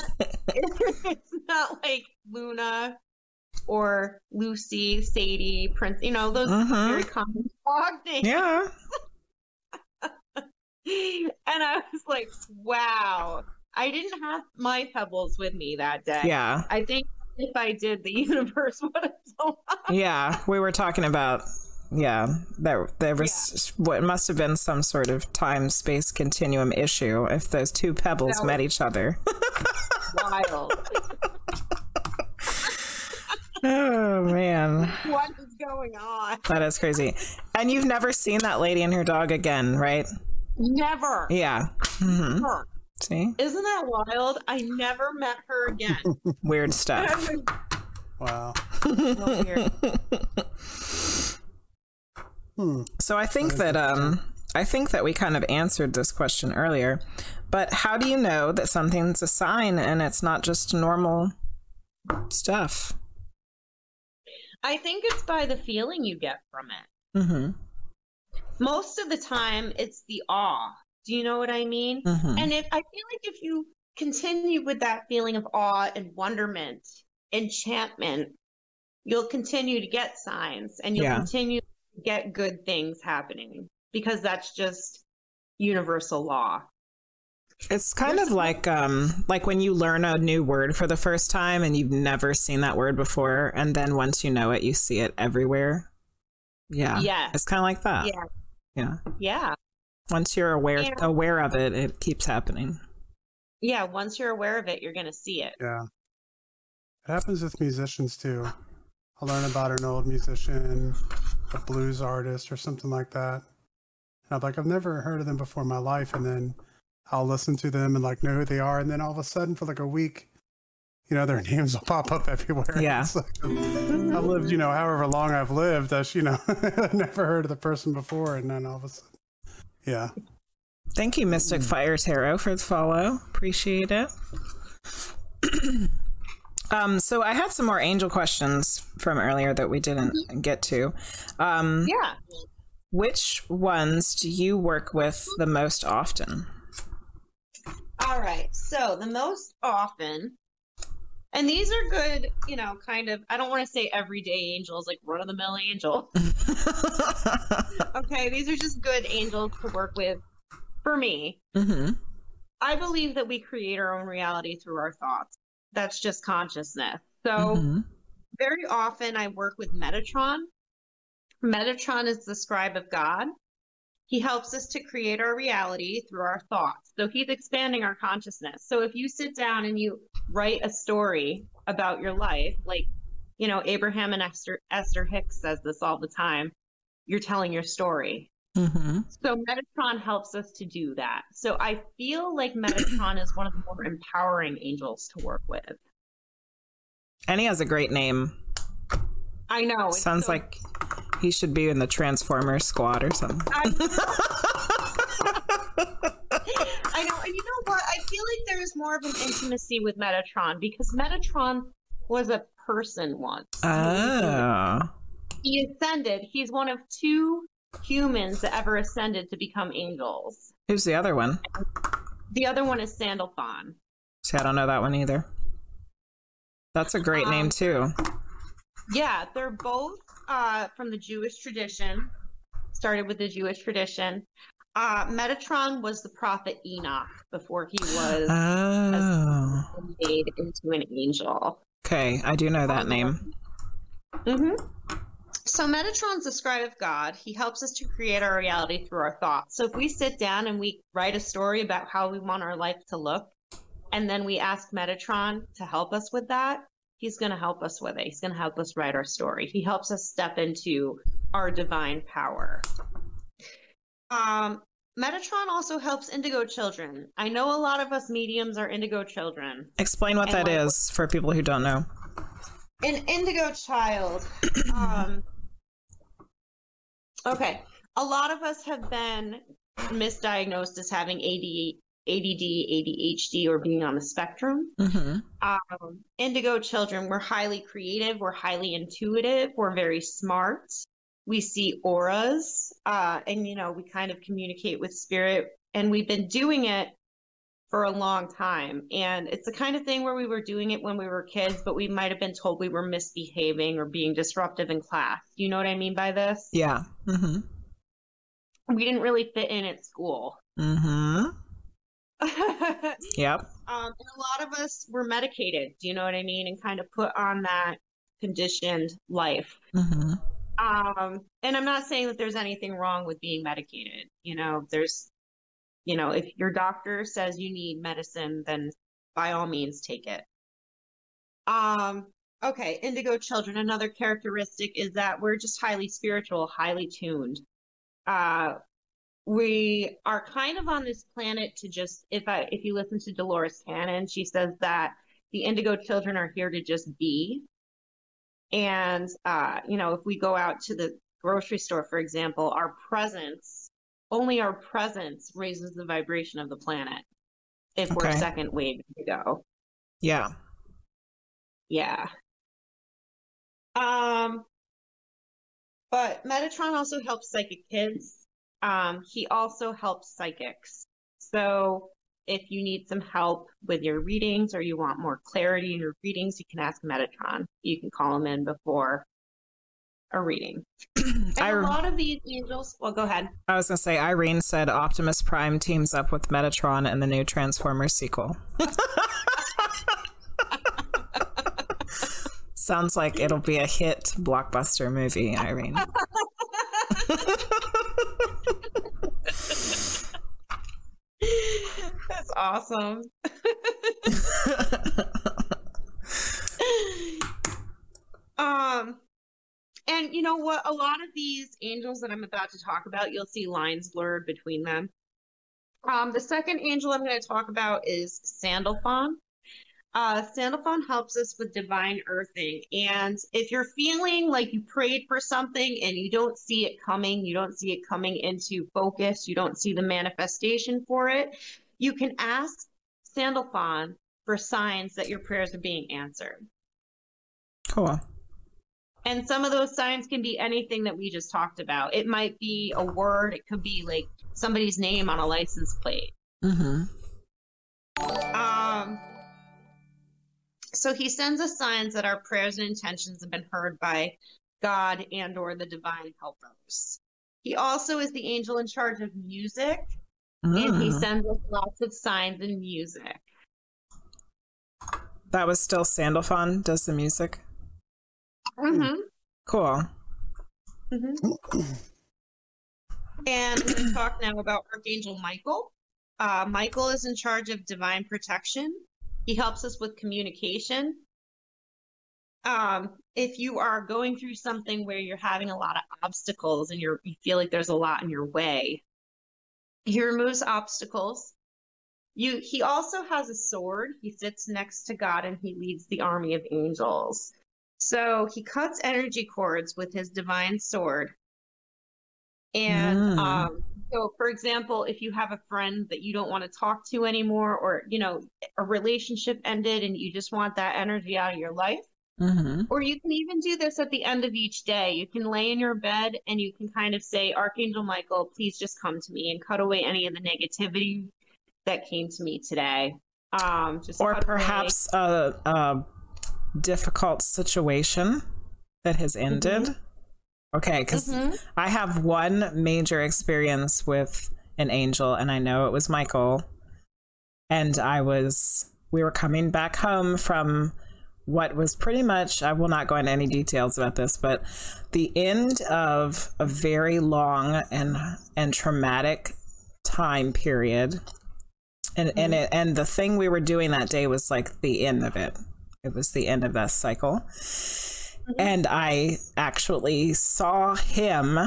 It's not like Luna or Lucy, Sadie, Prince. You know those Mhm. very common dog names. Yeah. And I was like, wow. I didn't have my pebbles with me that day. Yeah. I think if I did, the universe would have. Yeah. We were talking about yeah, there there was what must have been some sort of time space continuum issue if those two pebbles That met each other. Wild. oh man. what is going on? That is crazy. And you've never seen that lady and her dog again, right? Never. Yeah. hmm Never. See? Isn't that wild? I never met her again. Weird stuff. Wow. So. Hmm. I think that um I think that we kind of answered this question earlier. But how do you know that something's a sign and it's not just normal stuff? I think it's by the feeling you get from it. Mhm. Most of the time, it's the awe. Do you know what I mean? Mhm. And if I feel like if you continue with that feeling of awe and wonderment, enchantment, you'll continue to get signs and you'll Yeah. continue get good things happening because that's just universal law. It's kind of like um like when you learn a new word for the first time and you've never seen that word before and then once you know it you see it everywhere. Yeah. Yeah. It's kind of like that. Yeah. Yeah. Yeah. Once you're aware Yeah. aware of it, it keeps happening. Yeah. Once you're aware of it, you're going to see it. Yeah. It happens with musicians too. I'll learn about an old musician, a blues artist, or something like that. And I'm like, I've never heard of them before in my life. And then I'll listen to them and like know who they are. And then all of a sudden, for like a week, you know, their names will pop up everywhere. Yeah. It's like, I've lived, you know, however long I've lived, that's, you know, never heard of the person before. And then all of a sudden, yeah. Thank you, Mystic Fire Tarot, for the follow. Appreciate it. um, so I had some more angel questions from earlier that we didn't get to. Um, Yeah. Which ones do you work with the most often? All right. So the most often, and these are good, you know, kind of, I don't want to say everyday angels, like run of the mill angel. okay. These are just good angels to work with for me. hmm I believe that we create our own reality through our thoughts. That's just consciousness. So Mhm. very often I work with Metatron. Metatron is the scribe of God. He helps us to create our reality through our thoughts. So he's expanding our consciousness. So if you sit down and you write a story about your life, like, you know, Abraham and Esther, Esther Hicks says this all the time, you're telling your story. Hmm So Metatron helps us to do that. So I feel like Metatron is one of the more empowering angels to work with. And he has a great name. I know. it's Sounds so- like he should be in the Transformers squad or something. I know, and you know what? I feel like there is more of an intimacy with Metatron because Metatron was a person once. Oh. He ascended. He's one of two humans that ever ascended to become angels. Who's the other one? The other one is Sandalphon. See, I don't know that one either. That's a great Um, name too. Yeah, they're both uh, from the Jewish tradition. Started with the Jewish tradition. Uh, Metatron was the prophet Enoch before he was Oh. made into an angel. Okay, I do know that name. hmm So Metatron's the scribe of God. He helps us to create our reality through our thoughts. So if we sit down and we write a story about how we want our life to look, and then we ask Metatron to help us with that, he's going to help us with it. He's going to help us write our story. He helps us step into our divine power. Um, Metatron also helps indigo children. I know a lot of us mediums are indigo children. Explain what And that like- is for people who don't know. an indigo child um okay a lot of us have been misdiagnosed as having AD, ADD, ADHD, or being on the spectrum. hmm Um, indigo children, we're highly creative, we're highly intuitive, we're very smart. We see auras, uh, and you know, we kind of communicate with spirit, and we've been doing it for a long time. And it's the kind of thing where we were doing it when we were kids, but we might have been told we were misbehaving or being disruptive in class. You know what I mean by this? Yeah. hmm We didn't really fit in at school. hmm um, Yep. and a lot of us were medicated, do you know what I mean? And kind of put on that conditioned life. hmm Um, and I'm not saying that there's anything wrong with being medicated. You know, there's, you know, if your doctor says you need medicine, then by all means take it. Um, okay, indigo children, another characteristic is that we're just highly spiritual, highly tuned. Uh, we are kind of on this planet to just if I if you listen to Dolores Cannon, she says that the indigo children are here to just be. And uh, you know, if we go out to the grocery store, for example, our presence, only our presence raises the vibration of the planet. If we're second wave to go. Yeah. Yeah. Um, but Metatron also helps psychic kids. Um, he also helps psychics. So if you need some help with your readings or you want more clarity in your readings, you can ask Metatron. You can call him in before a reading. And I, a lot of these angels, well, go ahead. I was gonna say Irene said Optimus Prime teams up with Metatron in the new Transformers sequel. Sounds like it'll be a hit blockbuster movie, Irene. That's awesome. um and you know what? A lot of these angels that i'm about to talk about you'll see lines blurred between them. Um the second angel i'm going to talk about is sandalphon. Uh sandalphon helps us with divine earthing. And if you're feeling like you prayed for something and you don't see it coming you don't see it coming into focus you don't see the manifestation for it you can ask sandalphon for signs that your prayers are being answered. Cool. And some of those signs can be anything that we just talked about. It might be a word, it could be like somebody's name on a license plate. hmm Um so he sends us signs that our prayers and intentions have been heard by God and or the divine helpers. He also is the angel in charge of music and he Mm. sends us lots of signs and music. That was still Sandalphon does the music. Mm-hmm. Cool. Mm-hmm. And going talk now about Archangel Michael. Uh, Michael is in charge of divine protection. He helps us with communication. Um, if you are going through something where you're having a lot of obstacles and you're you feel like there's a lot in your way, he removes obstacles. You he also has a sword. He sits next to God and he leads the army of angels. So he cuts energy cords with his divine sword. And Mm. um, so, for example, if you have a friend that you don't want to talk to anymore, or you know, a relationship ended and you just want that energy out of your life, Mm-hmm. Or you can even do this at the end of each day. You can lay in your bed and you can kind of say, Archangel Michael, please just come to me and cut away any of the negativity that came to me today. Um, just or perhaps a, a, difficult situation that has ended. Mm-hmm. Okay, because mm-hmm. I have one major experience with an angel, and I know it was Michael. And I was, we were coming back home from what was pretty much, I will not go into any details about this, but the end of a very long and and traumatic time period. And mm-hmm. and it, and the thing we were doing that day was like the end of it. It was the end of that cycle. Mm-hmm. And I actually saw him.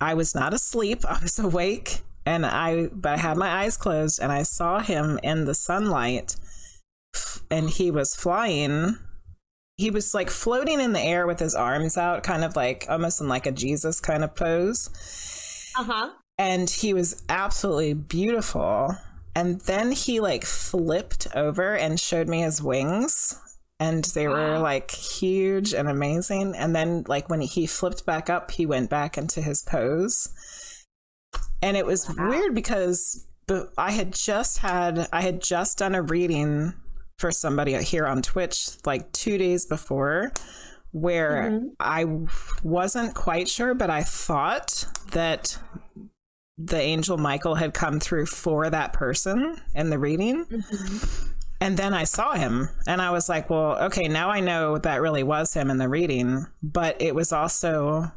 I was not asleep. I was awake and I but I had my eyes closed and I saw him in the sunlight and he was flying he was like floating in the air with his arms out kind of like almost in like a jesus kind of pose uh-huh and he was absolutely beautiful and then he like flipped over and showed me his wings and they were like huge and amazing and then like when he flipped back up he went back into his pose and it was wow. weird because i had just had i had just done a reading for somebody here on Twitch like two days before where mm-hmm. I wasn't quite sure, but I thought that the angel Michael had come through for that person in the reading. Mm-hmm. And then I saw him and I was like, well, okay, now I know that really was him in the reading. But it was also,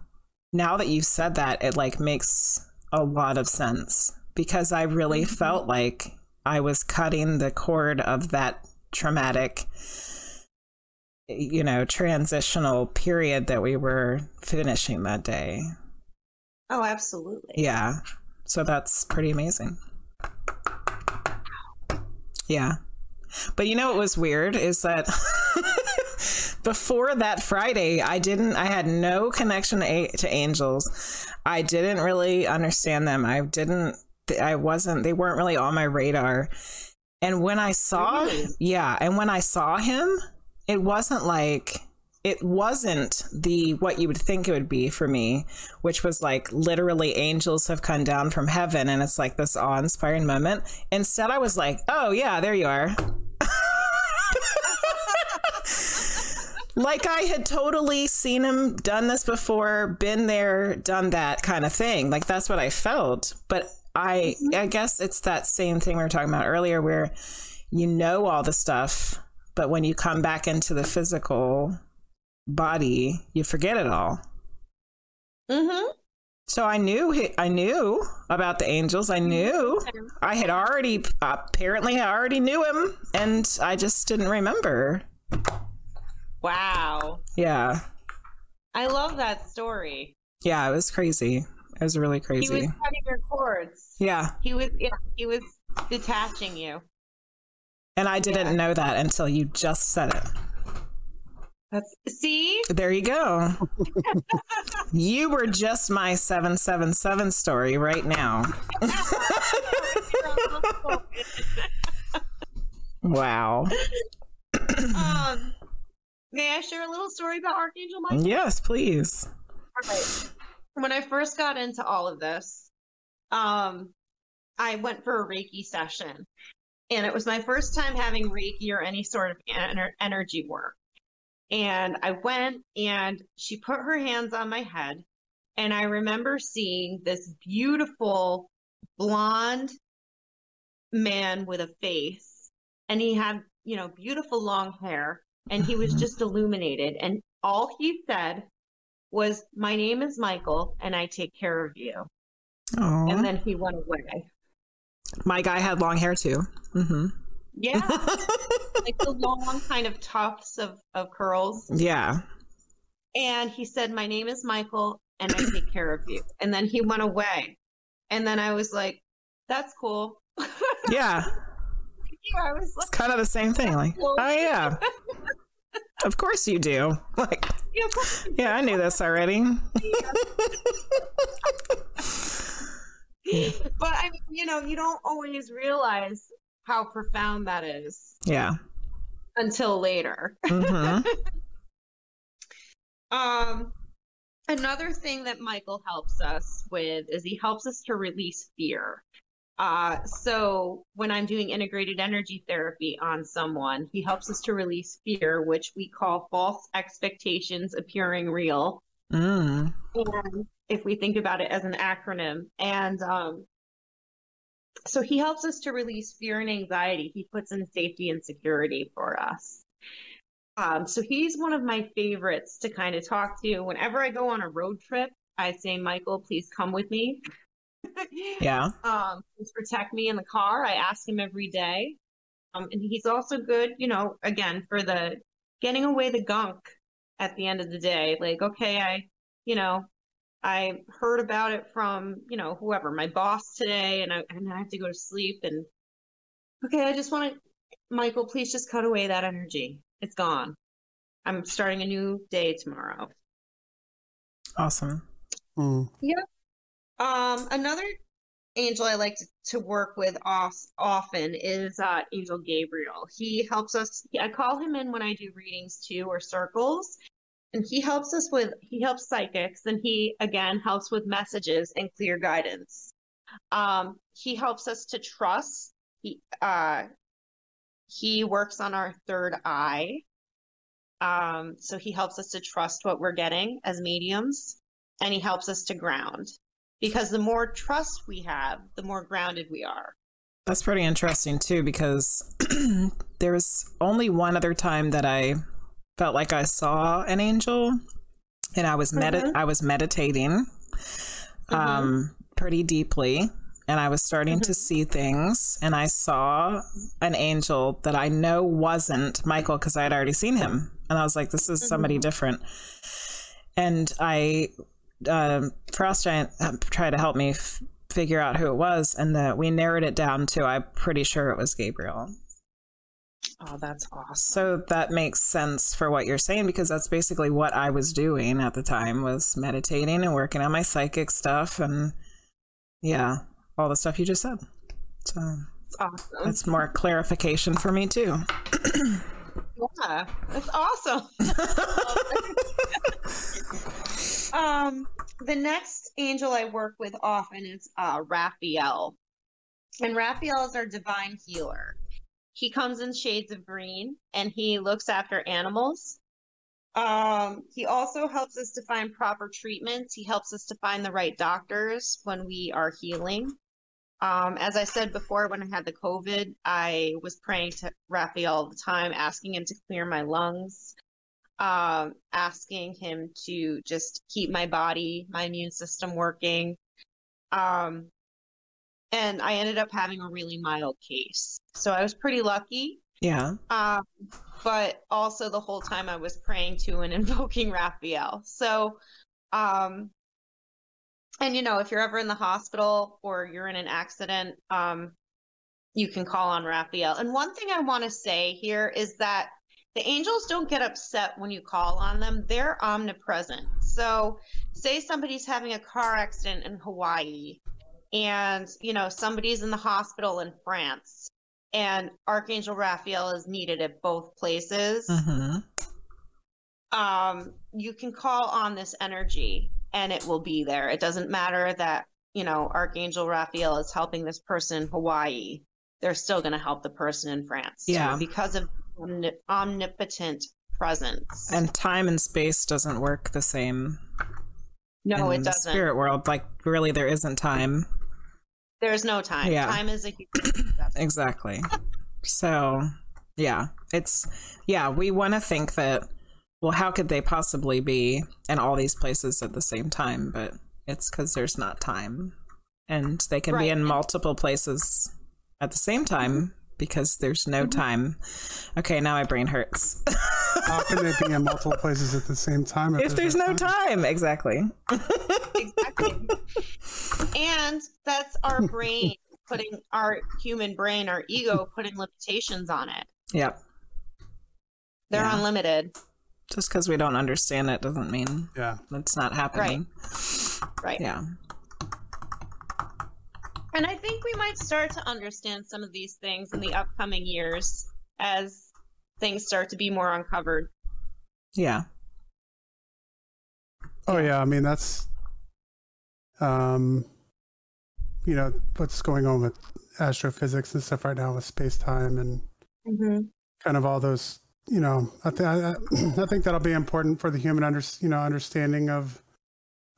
now that you've said that, it like makes a lot of sense because I really mm-hmm. felt like I was cutting the cord of that traumatic you know transitional period that we were finishing that day oh absolutely yeah so that's pretty amazing. Yeah. But you know what was weird is that before that friday i didn't i had no connection to, to angels. I didn't really understand them. I didn't i wasn't they weren't really on my radar. And when I saw, really? yeah, and when I saw him, it wasn't like it wasn't the what you would think it would be for me, which was like literally angels have come down from heaven and it's like this awe-inspiring moment. Instead, I was like, "Oh yeah, there you are." like I had totally seen him done this before, been there, done that kind of thing. Like that's what I felt. But I mm-hmm. I guess it's that same thing we were talking about earlier where you know all the stuff, but when you come back into the physical body, you forget it all. Mhm. So I knew I knew about the angels. I knew I had already apparently I already knew him and I just didn't remember. Wow. Yeah. I love that story. Yeah, it was crazy. It was really crazy. He was cutting your cords. Yeah. He was yeah, he was detaching you. And I didn't yeah. know that until you just said it. That's see? There you go. you were just my 777 story right now. wow. Um, may I share a little story about Archangel Michael? Yes, please. All right when I first got into all of this, um, I went for a Reiki session, and it was my first time having Reiki or any sort of ener- energy work. And I went, and she put her hands on my head, and I remember seeing this beautiful blonde man with a face, and he had, you know, beautiful long hair, and he was just illuminated. And all he said was my name is Michael and I take care of you. Aww. And then he went away. My guy had long hair too. Mm-hmm. Yeah. like the long kind of tufts of, of curls. Yeah. And he said, My name is Michael and I take care of you. And then he went away. And then I was like, That's cool. yeah. yeah I was like, it's kind of the same thing. Like, cool. oh, yeah. Of course you do. Like, yeah, yeah I knew this already. but I mean, you know, you don't always realize how profound that is. Yeah. until later. Mm-hmm. um, another thing that Michael helps us with is he helps us to release fear. Uh, so when I'm doing integrated energy therapy on someone, he helps us to release fear, which we call false expectations appearing real. Mm. And if we think about it as an acronym, and um, so he helps us to release fear and anxiety. He puts in safety and security for us. Um, so he's one of my favorites to kind of talk to. Whenever I go on a road trip, I say, Michael, please come with me. yeah. Um, please protect me in the car. I ask him every day. Um, and he's also good, you know, again, for the getting away the gunk at the end of the day. Like, okay, I, you know, I heard about it from, you know, whoever, my boss today, and I, and I have to go to sleep. And okay, I just want to, Michael, please just cut away that energy. It's gone. I'm starting a new day tomorrow. Awesome. Mm. Yeah. Um, another angel I like to, to work with off, often is uh, Angel Gabriel. He helps us. I call him in when I do readings too or circles, and he helps us with he helps psychics and he again helps with messages and clear guidance. Um he helps us to trust. He uh he works on our third eye. Um so he helps us to trust what we're getting as mediums and he helps us to ground because the more trust we have the more grounded we are. That's pretty interesting too because there's only one other time that i felt like I saw an angel and I was med- mm-hmm. I was meditating mm-hmm. um pretty deeply and I was starting mm-hmm. to see things and I saw an angel that I know wasn't Michael because I had already seen him and I was like this is somebody mm-hmm. different and I uh, Frost Giant um, tried to help me f- figure out who it was and that we narrowed it down to I'm pretty sure it was Gabriel Oh, that's awesome. So that makes sense for what you're saying because that's basically what I was doing at the time was meditating and working on my psychic stuff and yeah, all the stuff you just said. So awesome. That's more clarification for me too. yeah, that's awesome. um, the next angel I work with often is uh, Raphael, and Raphael is our divine healer he comes in shades of green and he looks after animals. Um, he also helps us to find proper treatments. He helps us to find the right doctors when we are healing. Um, as I said before, when I had the COVID, I was praying to Raphael all the time, asking him to clear my lungs, um, asking him to just keep my body, my immune system working. Um, and I ended up having a really mild case. So I was pretty lucky. Yeah. Um, but also the whole time I was praying to and invoking Raphael. So, um, and you know, if you're ever in the hospital or you're in an accident, um, you can call on Raphael. And one thing I want to say here is that the angels don't get upset when you call on them. They're omnipresent. So, say somebody's having a car accident in Hawaii and you know somebody's in the hospital in France and Archangel Raphael is needed at both places. Mm-hmm. Um, you can call on this energy and it will be there. It doesn't matter that you know Archangel Raphael is helping this person in Hawaii. They're still going to help the person in France. Yeah, because of omnipotent presence. And time and space doesn't work the same. No, it doesn't. spirit world, like really, there isn't time. There's no time. Yeah. Time is a exactly. so, yeah, it's yeah, we want to think that well, how could they possibly be in all these places at the same time, but it's cuz there's not time. And they can right. be in multiple places at the same time because there's no mm-hmm. time. Okay, now my brain hurts. How can they be in multiple places at the same time if, if there's, there's, no time? time? Exactly. exactly. And that's our brain putting our human brain, our ego putting limitations on it. Yep. They're yeah. unlimited. Just because we don't understand it doesn't mean yeah. it's not happening. Right. Right. Yeah. And I think we might start to understand some of these things in the upcoming years as things start to be more uncovered. Yeah. Oh yeah, I mean that's um you know what's going on with astrophysics and stuff right now with space time and Mm-hmm. kind of all those you know I, th- I, I think that'll be important for the human under you know understanding of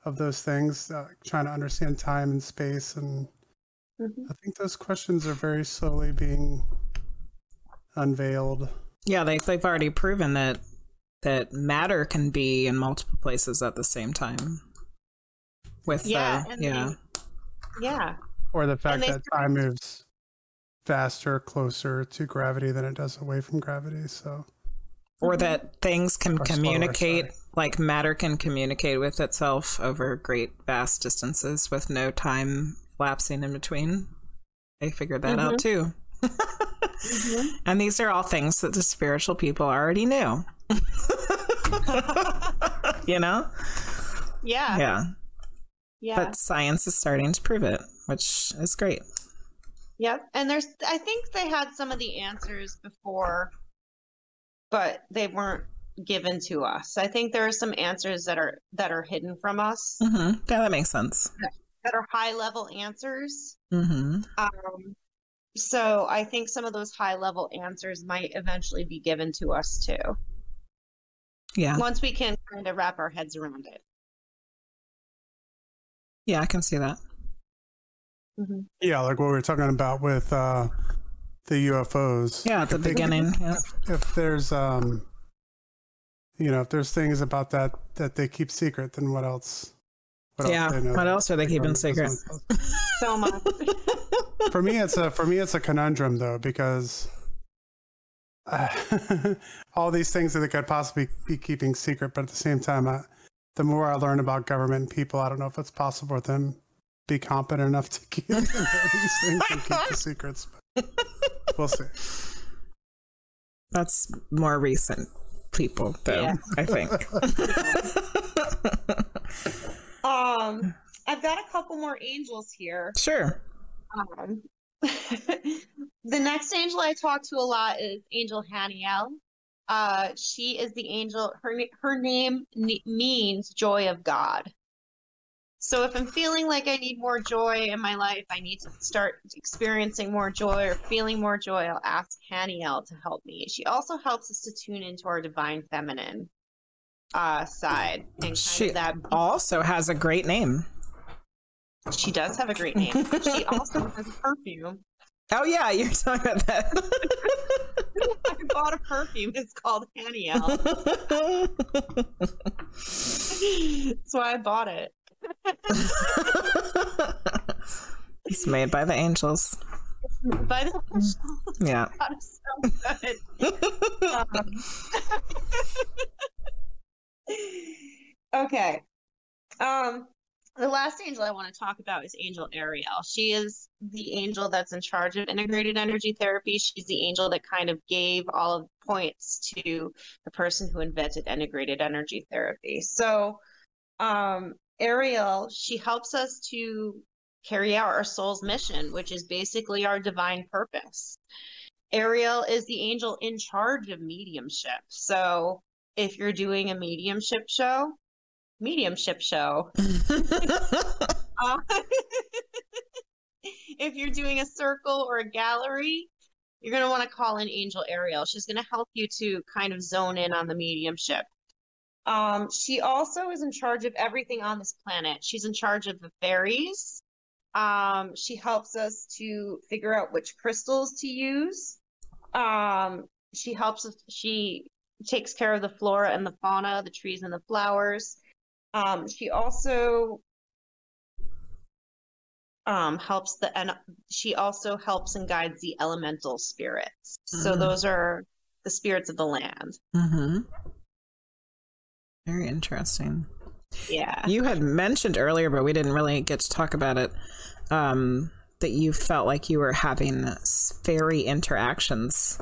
of those things uh, trying to understand time and space and Mm-hmm. I think those questions are very slowly being unveiled. Yeah, they they've already proven that that matter can be in multiple places at the same time. With Yeah, uh, and yeah. they- Yeah. Or the fact they that time moves faster, closer to gravity than it does away from gravity. So or that things can Or communicate sorry. like matter can communicate with itself over great vast distances with no time lapsing in between they figured that out too and these are all things that the spiritual people already knew you know Yeah. yeah Yeah. but science is starting to prove it which is great Yep. And there's I think they had some of the answers before, but they weren't given to us. I think there are some answers that are that are hidden from us hmm yeah that makes sense that are high level answers. hmm Um so I think some of those high level answers might eventually be given to us too. yeah Once we can kind of wrap our heads around it. yeah i can see that Mm-hmm. yeah, like what we were talking about with uh, the UFOs. yeah at the If they- beginning yeah if there's um you know if there's things about that that they keep secret then what else what yeah they know what else are they keeping secret doesn't tell us? So much. for me it's a for me it's a conundrum though because uh, all these things that they could possibly be keeping secret but at the same time I, the more i learn about government and people i don't know if it's possible for them to be competent enough to keep these things and keep the secrets but we'll see That's more recent people, though, Yeah. I think. Um I've got a couple more angels here. sure. Um, the next angel I talk to a lot is Angel Haniel. Uh, she is the angel. Her her name ne- means joy of God. So if I'm feeling like I need more joy in my life, I need to start experiencing more joy or feeling more joy. I'll ask Haniel to help me. She also helps us to tune into our divine feminine uh, side and She that. also has a great name. She does have a great name. she also has a perfume. Oh, yeah, you're talking about that. I bought a perfume. It's called Haniel. That's why I bought it. it's made by the angels. By the way, Yeah. God, so good. Um, okay. Um, the last angel I want to talk about is Angel Ariel. She is the angel that's in charge of integrated energy therapy. She's the angel that kind of gave all of the points to the person who invented integrated energy therapy. So, um, Ariel, she helps us to carry out our soul's mission, which is basically our divine purpose. Ariel is the angel in charge of mediumship. So if you're doing a mediumship show, mediumship show. Uh, if you're doing a circle or a gallery, you're going to want to call in Angel Ariel. She's going to help you to kind of zone in on the mediumship. Um, she also is in charge of everything on this planet. She's in charge of the fairies. Um, she helps us to figure out which crystals to use. Um, she helps us, she takes care of the flora and the fauna, the trees and the flowers. Um, she also um, helps the, and she also helps and guides the elemental spirits. So Mhm. those are the spirits of the land. hmm Very interesting. Yeah. You had mentioned earlier, but we didn't really get to talk about it, um, that you felt like you were having fairy interactions.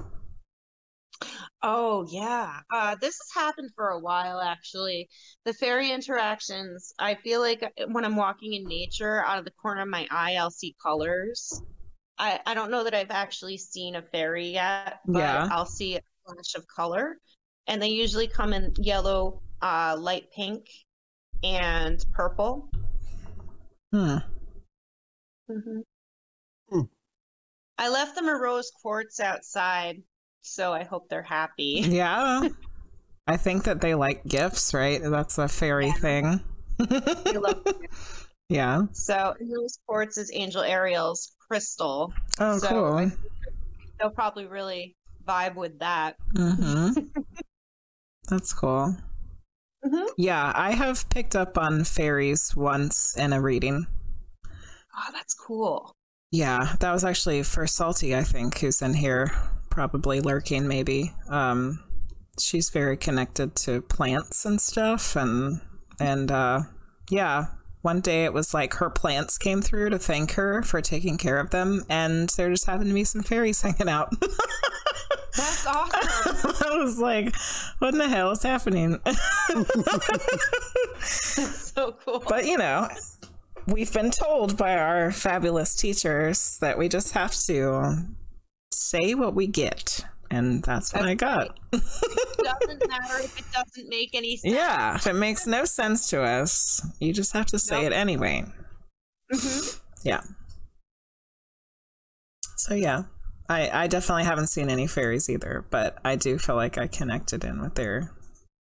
Oh yeah. Uh, this has happened for a while actually. The fairy interactions, I feel like uh, when I'm walking in nature, out of the corner of my eye, I'll see colors. I, I don't know that I've actually seen a fairy yet, but Yeah. I'll see splash of color, and they usually come in yellow, uh, light pink, and purple. Hmm. hmm Hmm. I left them a rose quartz outside, so I hope they're happy. Yeah. I think that they like gifts, right? That's a fairy thing. Love them. yeah. So rose quartz is Angel Ariel's crystal. Oh, So, cool. They'll probably really vibe with that. hmm That's cool. Mhm. Yeah, I have picked up on fairies once in a reading. Oh, that's cool. Yeah, that was actually for Salty, I think, who's in here, probably lurking, maybe. Um, she's very connected to plants and stuff, and and uh, yeah, one day it was like her plants came through to thank her for taking care of them, and there just happened to be some fairies hanging out. That's awesome. I was like, what in the hell is happening? so cool. but you know, we've been told by our fabulous teachers that we just have to say what we get. And that's what I got. doesn't matter if it doesn't make any sense. Yeah, if it makes no sense to us, you just have to say Nope. it anyway. Mhm. Yeah. So yeah, I I definitely haven't seen any fairies either, but I do feel like I connected in with their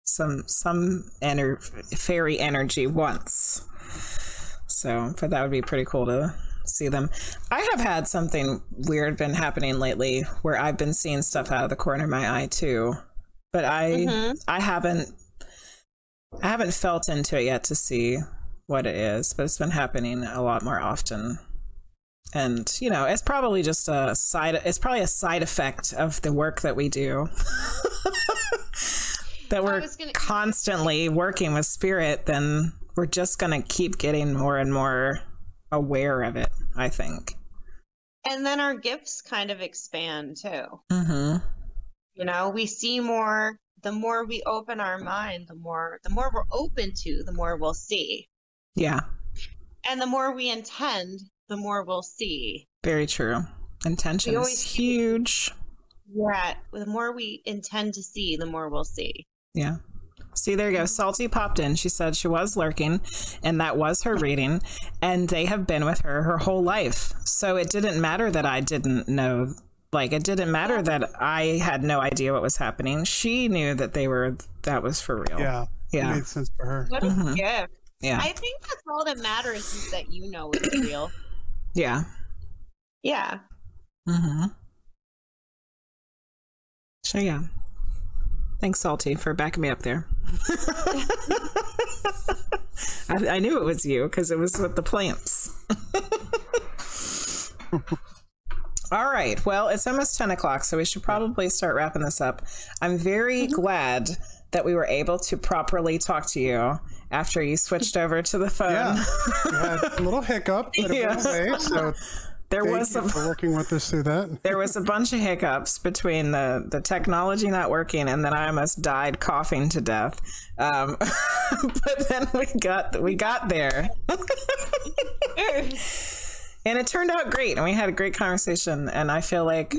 some some ener- fairy energy once. So, but that would be pretty cool to see them. I have had something weird been happening lately where I've been seeing stuff out of the corner of my eye too, but I Mhm. I haven't I haven't felt into it yet to see what it is, but it's been happening a lot more often. And you know, it's probably just a side. It's probably a side effect of the work that we do. that we're gonna- constantly working with spirit, then we're just gonna keep getting more and more aware of it. I think. And then our gifts kind of expand too. Mm-hmm. You know, we see more. The more we open our mind, the more the more we're open to, the more we'll see. Yeah, And the more we intend, the more we'll see. very true. Intention We is always- huge. Yeah, the more we intend to see, the more we'll see. Yeah. See, there you go. Salty popped in. She said she was lurking, and that was her reading. And they have been with her her whole life. So it didn't matter that I didn't know. Like, it didn't matter that I had no idea what was happening. She knew that they were, that was for real. Yeah, it Yeah. made sense for her. What a Mhm. gift. Yeah. I think that's all that matters is that you know it's real. Yeah. Yeah. Mm-hmm. So, yeah. Thanks, Salty, for backing me up there. I, I knew it was you because it was with the plants. All right. Well, it's almost 10 o'clock, so we should probably start wrapping this up. I'm very mm-hmm. glad that we were able to properly talk to you after you switched over to the phone. Yeah, a little hiccup, but it went Yeah. away. So there thank was you some for working with us through that. there was a bunch of hiccups between the, the technology not working and then I almost died coughing to death. Um, but then we got we got there, and it turned out great, and we had a great conversation. And I feel like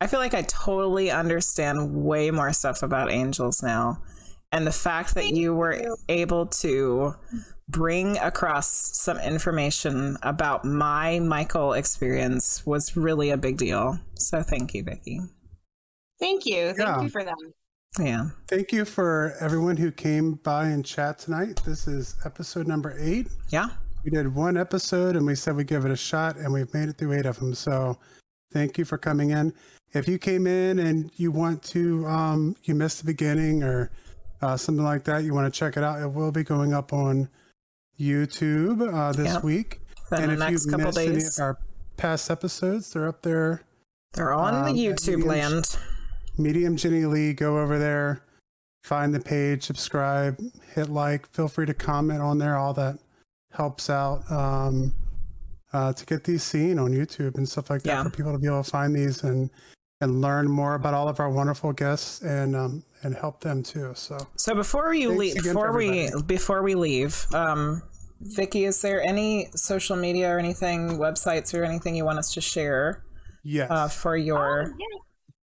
I feel like I totally understand way more stuff about angels now, and the fact that you were able to bring across some information about my Michael experience was really a big deal. So thank you, Vicki. Thank you. Thank Yeah. you for that. Yeah. Thank you for everyone who came by and chat tonight. This is episode number eight. Yeah. We did one episode and we said we'd give it a shot, and we've made it through eight of them. So thank you for coming in. If you came in and you want to, um, you missed the beginning or uh, something like that, you want to check it out, it will be going up on YouTube uh, this Yep. week. Then and the if next you've couple missed any of days, our past episodes, they're up there. they're on um, the YouTube Medium- land. Medium Jenny Lee, go over there, find the page, subscribe, hit like. Feel free to comment on there. All that helps out um, uh, to get these seen on YouTube and stuff like that Yeah. for people to be able to find these and and learn more about all of our wonderful guests and um, and help them too. So So before you leave, before we before we leave, um, Vicki, is there any social media or anything, websites or anything you want us to share yes, uh, for your Oh, yeah.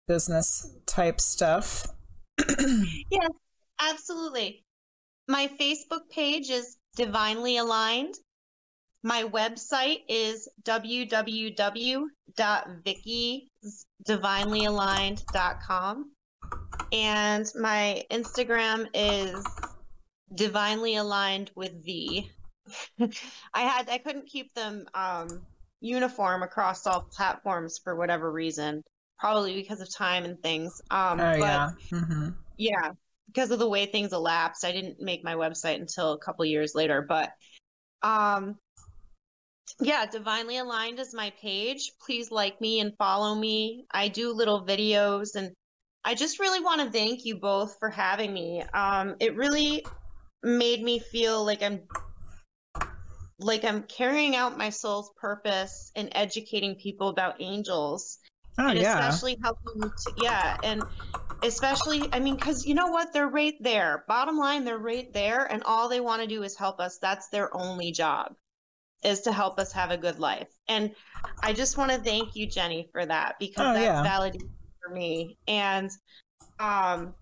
business type stuff. yes, absolutely. My Facebook page is Divinely Aligned. My website is www.vickydivinelyaligned.com. And my Instagram is divinely aligned with V. I had I couldn't keep them um, uniform across all platforms for whatever reason, probably because of time and things. Um, Oh but yeah. hmm yeah, because of the way things elapsed, I didn't make my website until a couple years later. But um, yeah, Divinely Aligned is my page. Please like me and follow me. I do little videos, and I just really want to thank you both for having me. Um, it really made me feel like I'm like I'm carrying out my soul's purpose and educating people about angels Oh and yeah. especially helping to, yeah and especially i mean because you know what they're right there bottom line they're right there and all they want to do is help us that's their only job is to help us have a good life and i just want to thank you jenny for that because Oh, that's yeah. validating for me and um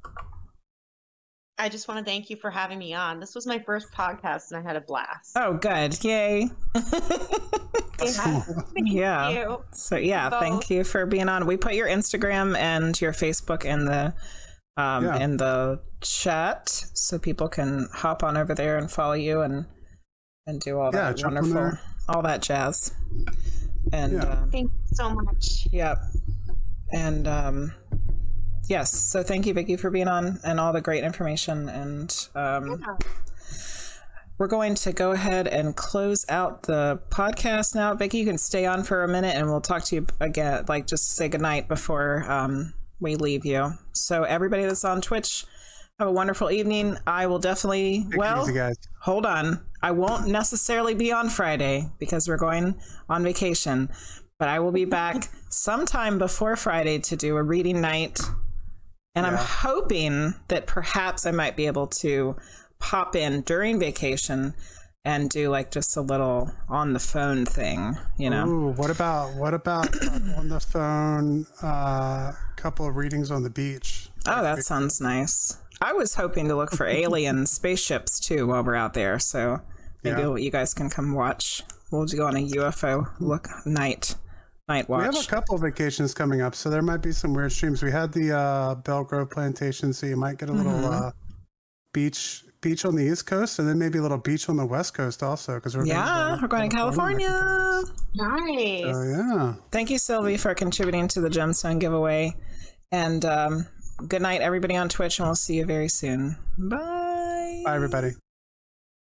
i just want to thank you for having me on this was my first podcast and i had a blast Oh, good. Yay. yeah. Thank Yeah. So yeah, Both. thank you for being on. We put your Instagram and your Facebook in the um Yeah. in the chat so people can hop on over there and follow you and and do all Yeah, that wonderful all that jazz. And Yeah. um, thank you so much Yep. And um yes, so thank you Vicki, for being on and all the great information and um Yeah. we're going to go ahead and close out the podcast now. Vicki, you can stay on for a minute and we'll talk to you again, like just say goodnight before um, we leave you. So, everybody that's on Twitch, have a wonderful evening. I will definitely, Take it well, easy, guys. hold on. I won't necessarily be on Friday because we're going on vacation, but I will be back sometime before Friday to do a reading night. And I'm hoping that perhaps I might be able to pop in during vacation and do like just a little on the phone thing, you know? Ooh, what about what about on the phone? A uh, couple of readings on the beach. Oh, that sounds nice. I was hoping to look for alien spaceships too while we're out there, so maybe Yeah. you guys can come watch. We'll go on a UFO look night night watch. We have a couple of vacations coming up, so there might be some weird streams. We had the uh, Belgrove Plantation, so you might get a little Mhm. uh, beach beach on the East Coast, and then maybe a little beach on the West Coast also, because we're Yeah, we're going to California. nice Oh yeah. Thank you, Sylvie, for contributing to the gemstone giveaway. And um, good night, everybody on Twitch, and we'll see you very soon. Bye. Bye, everybody.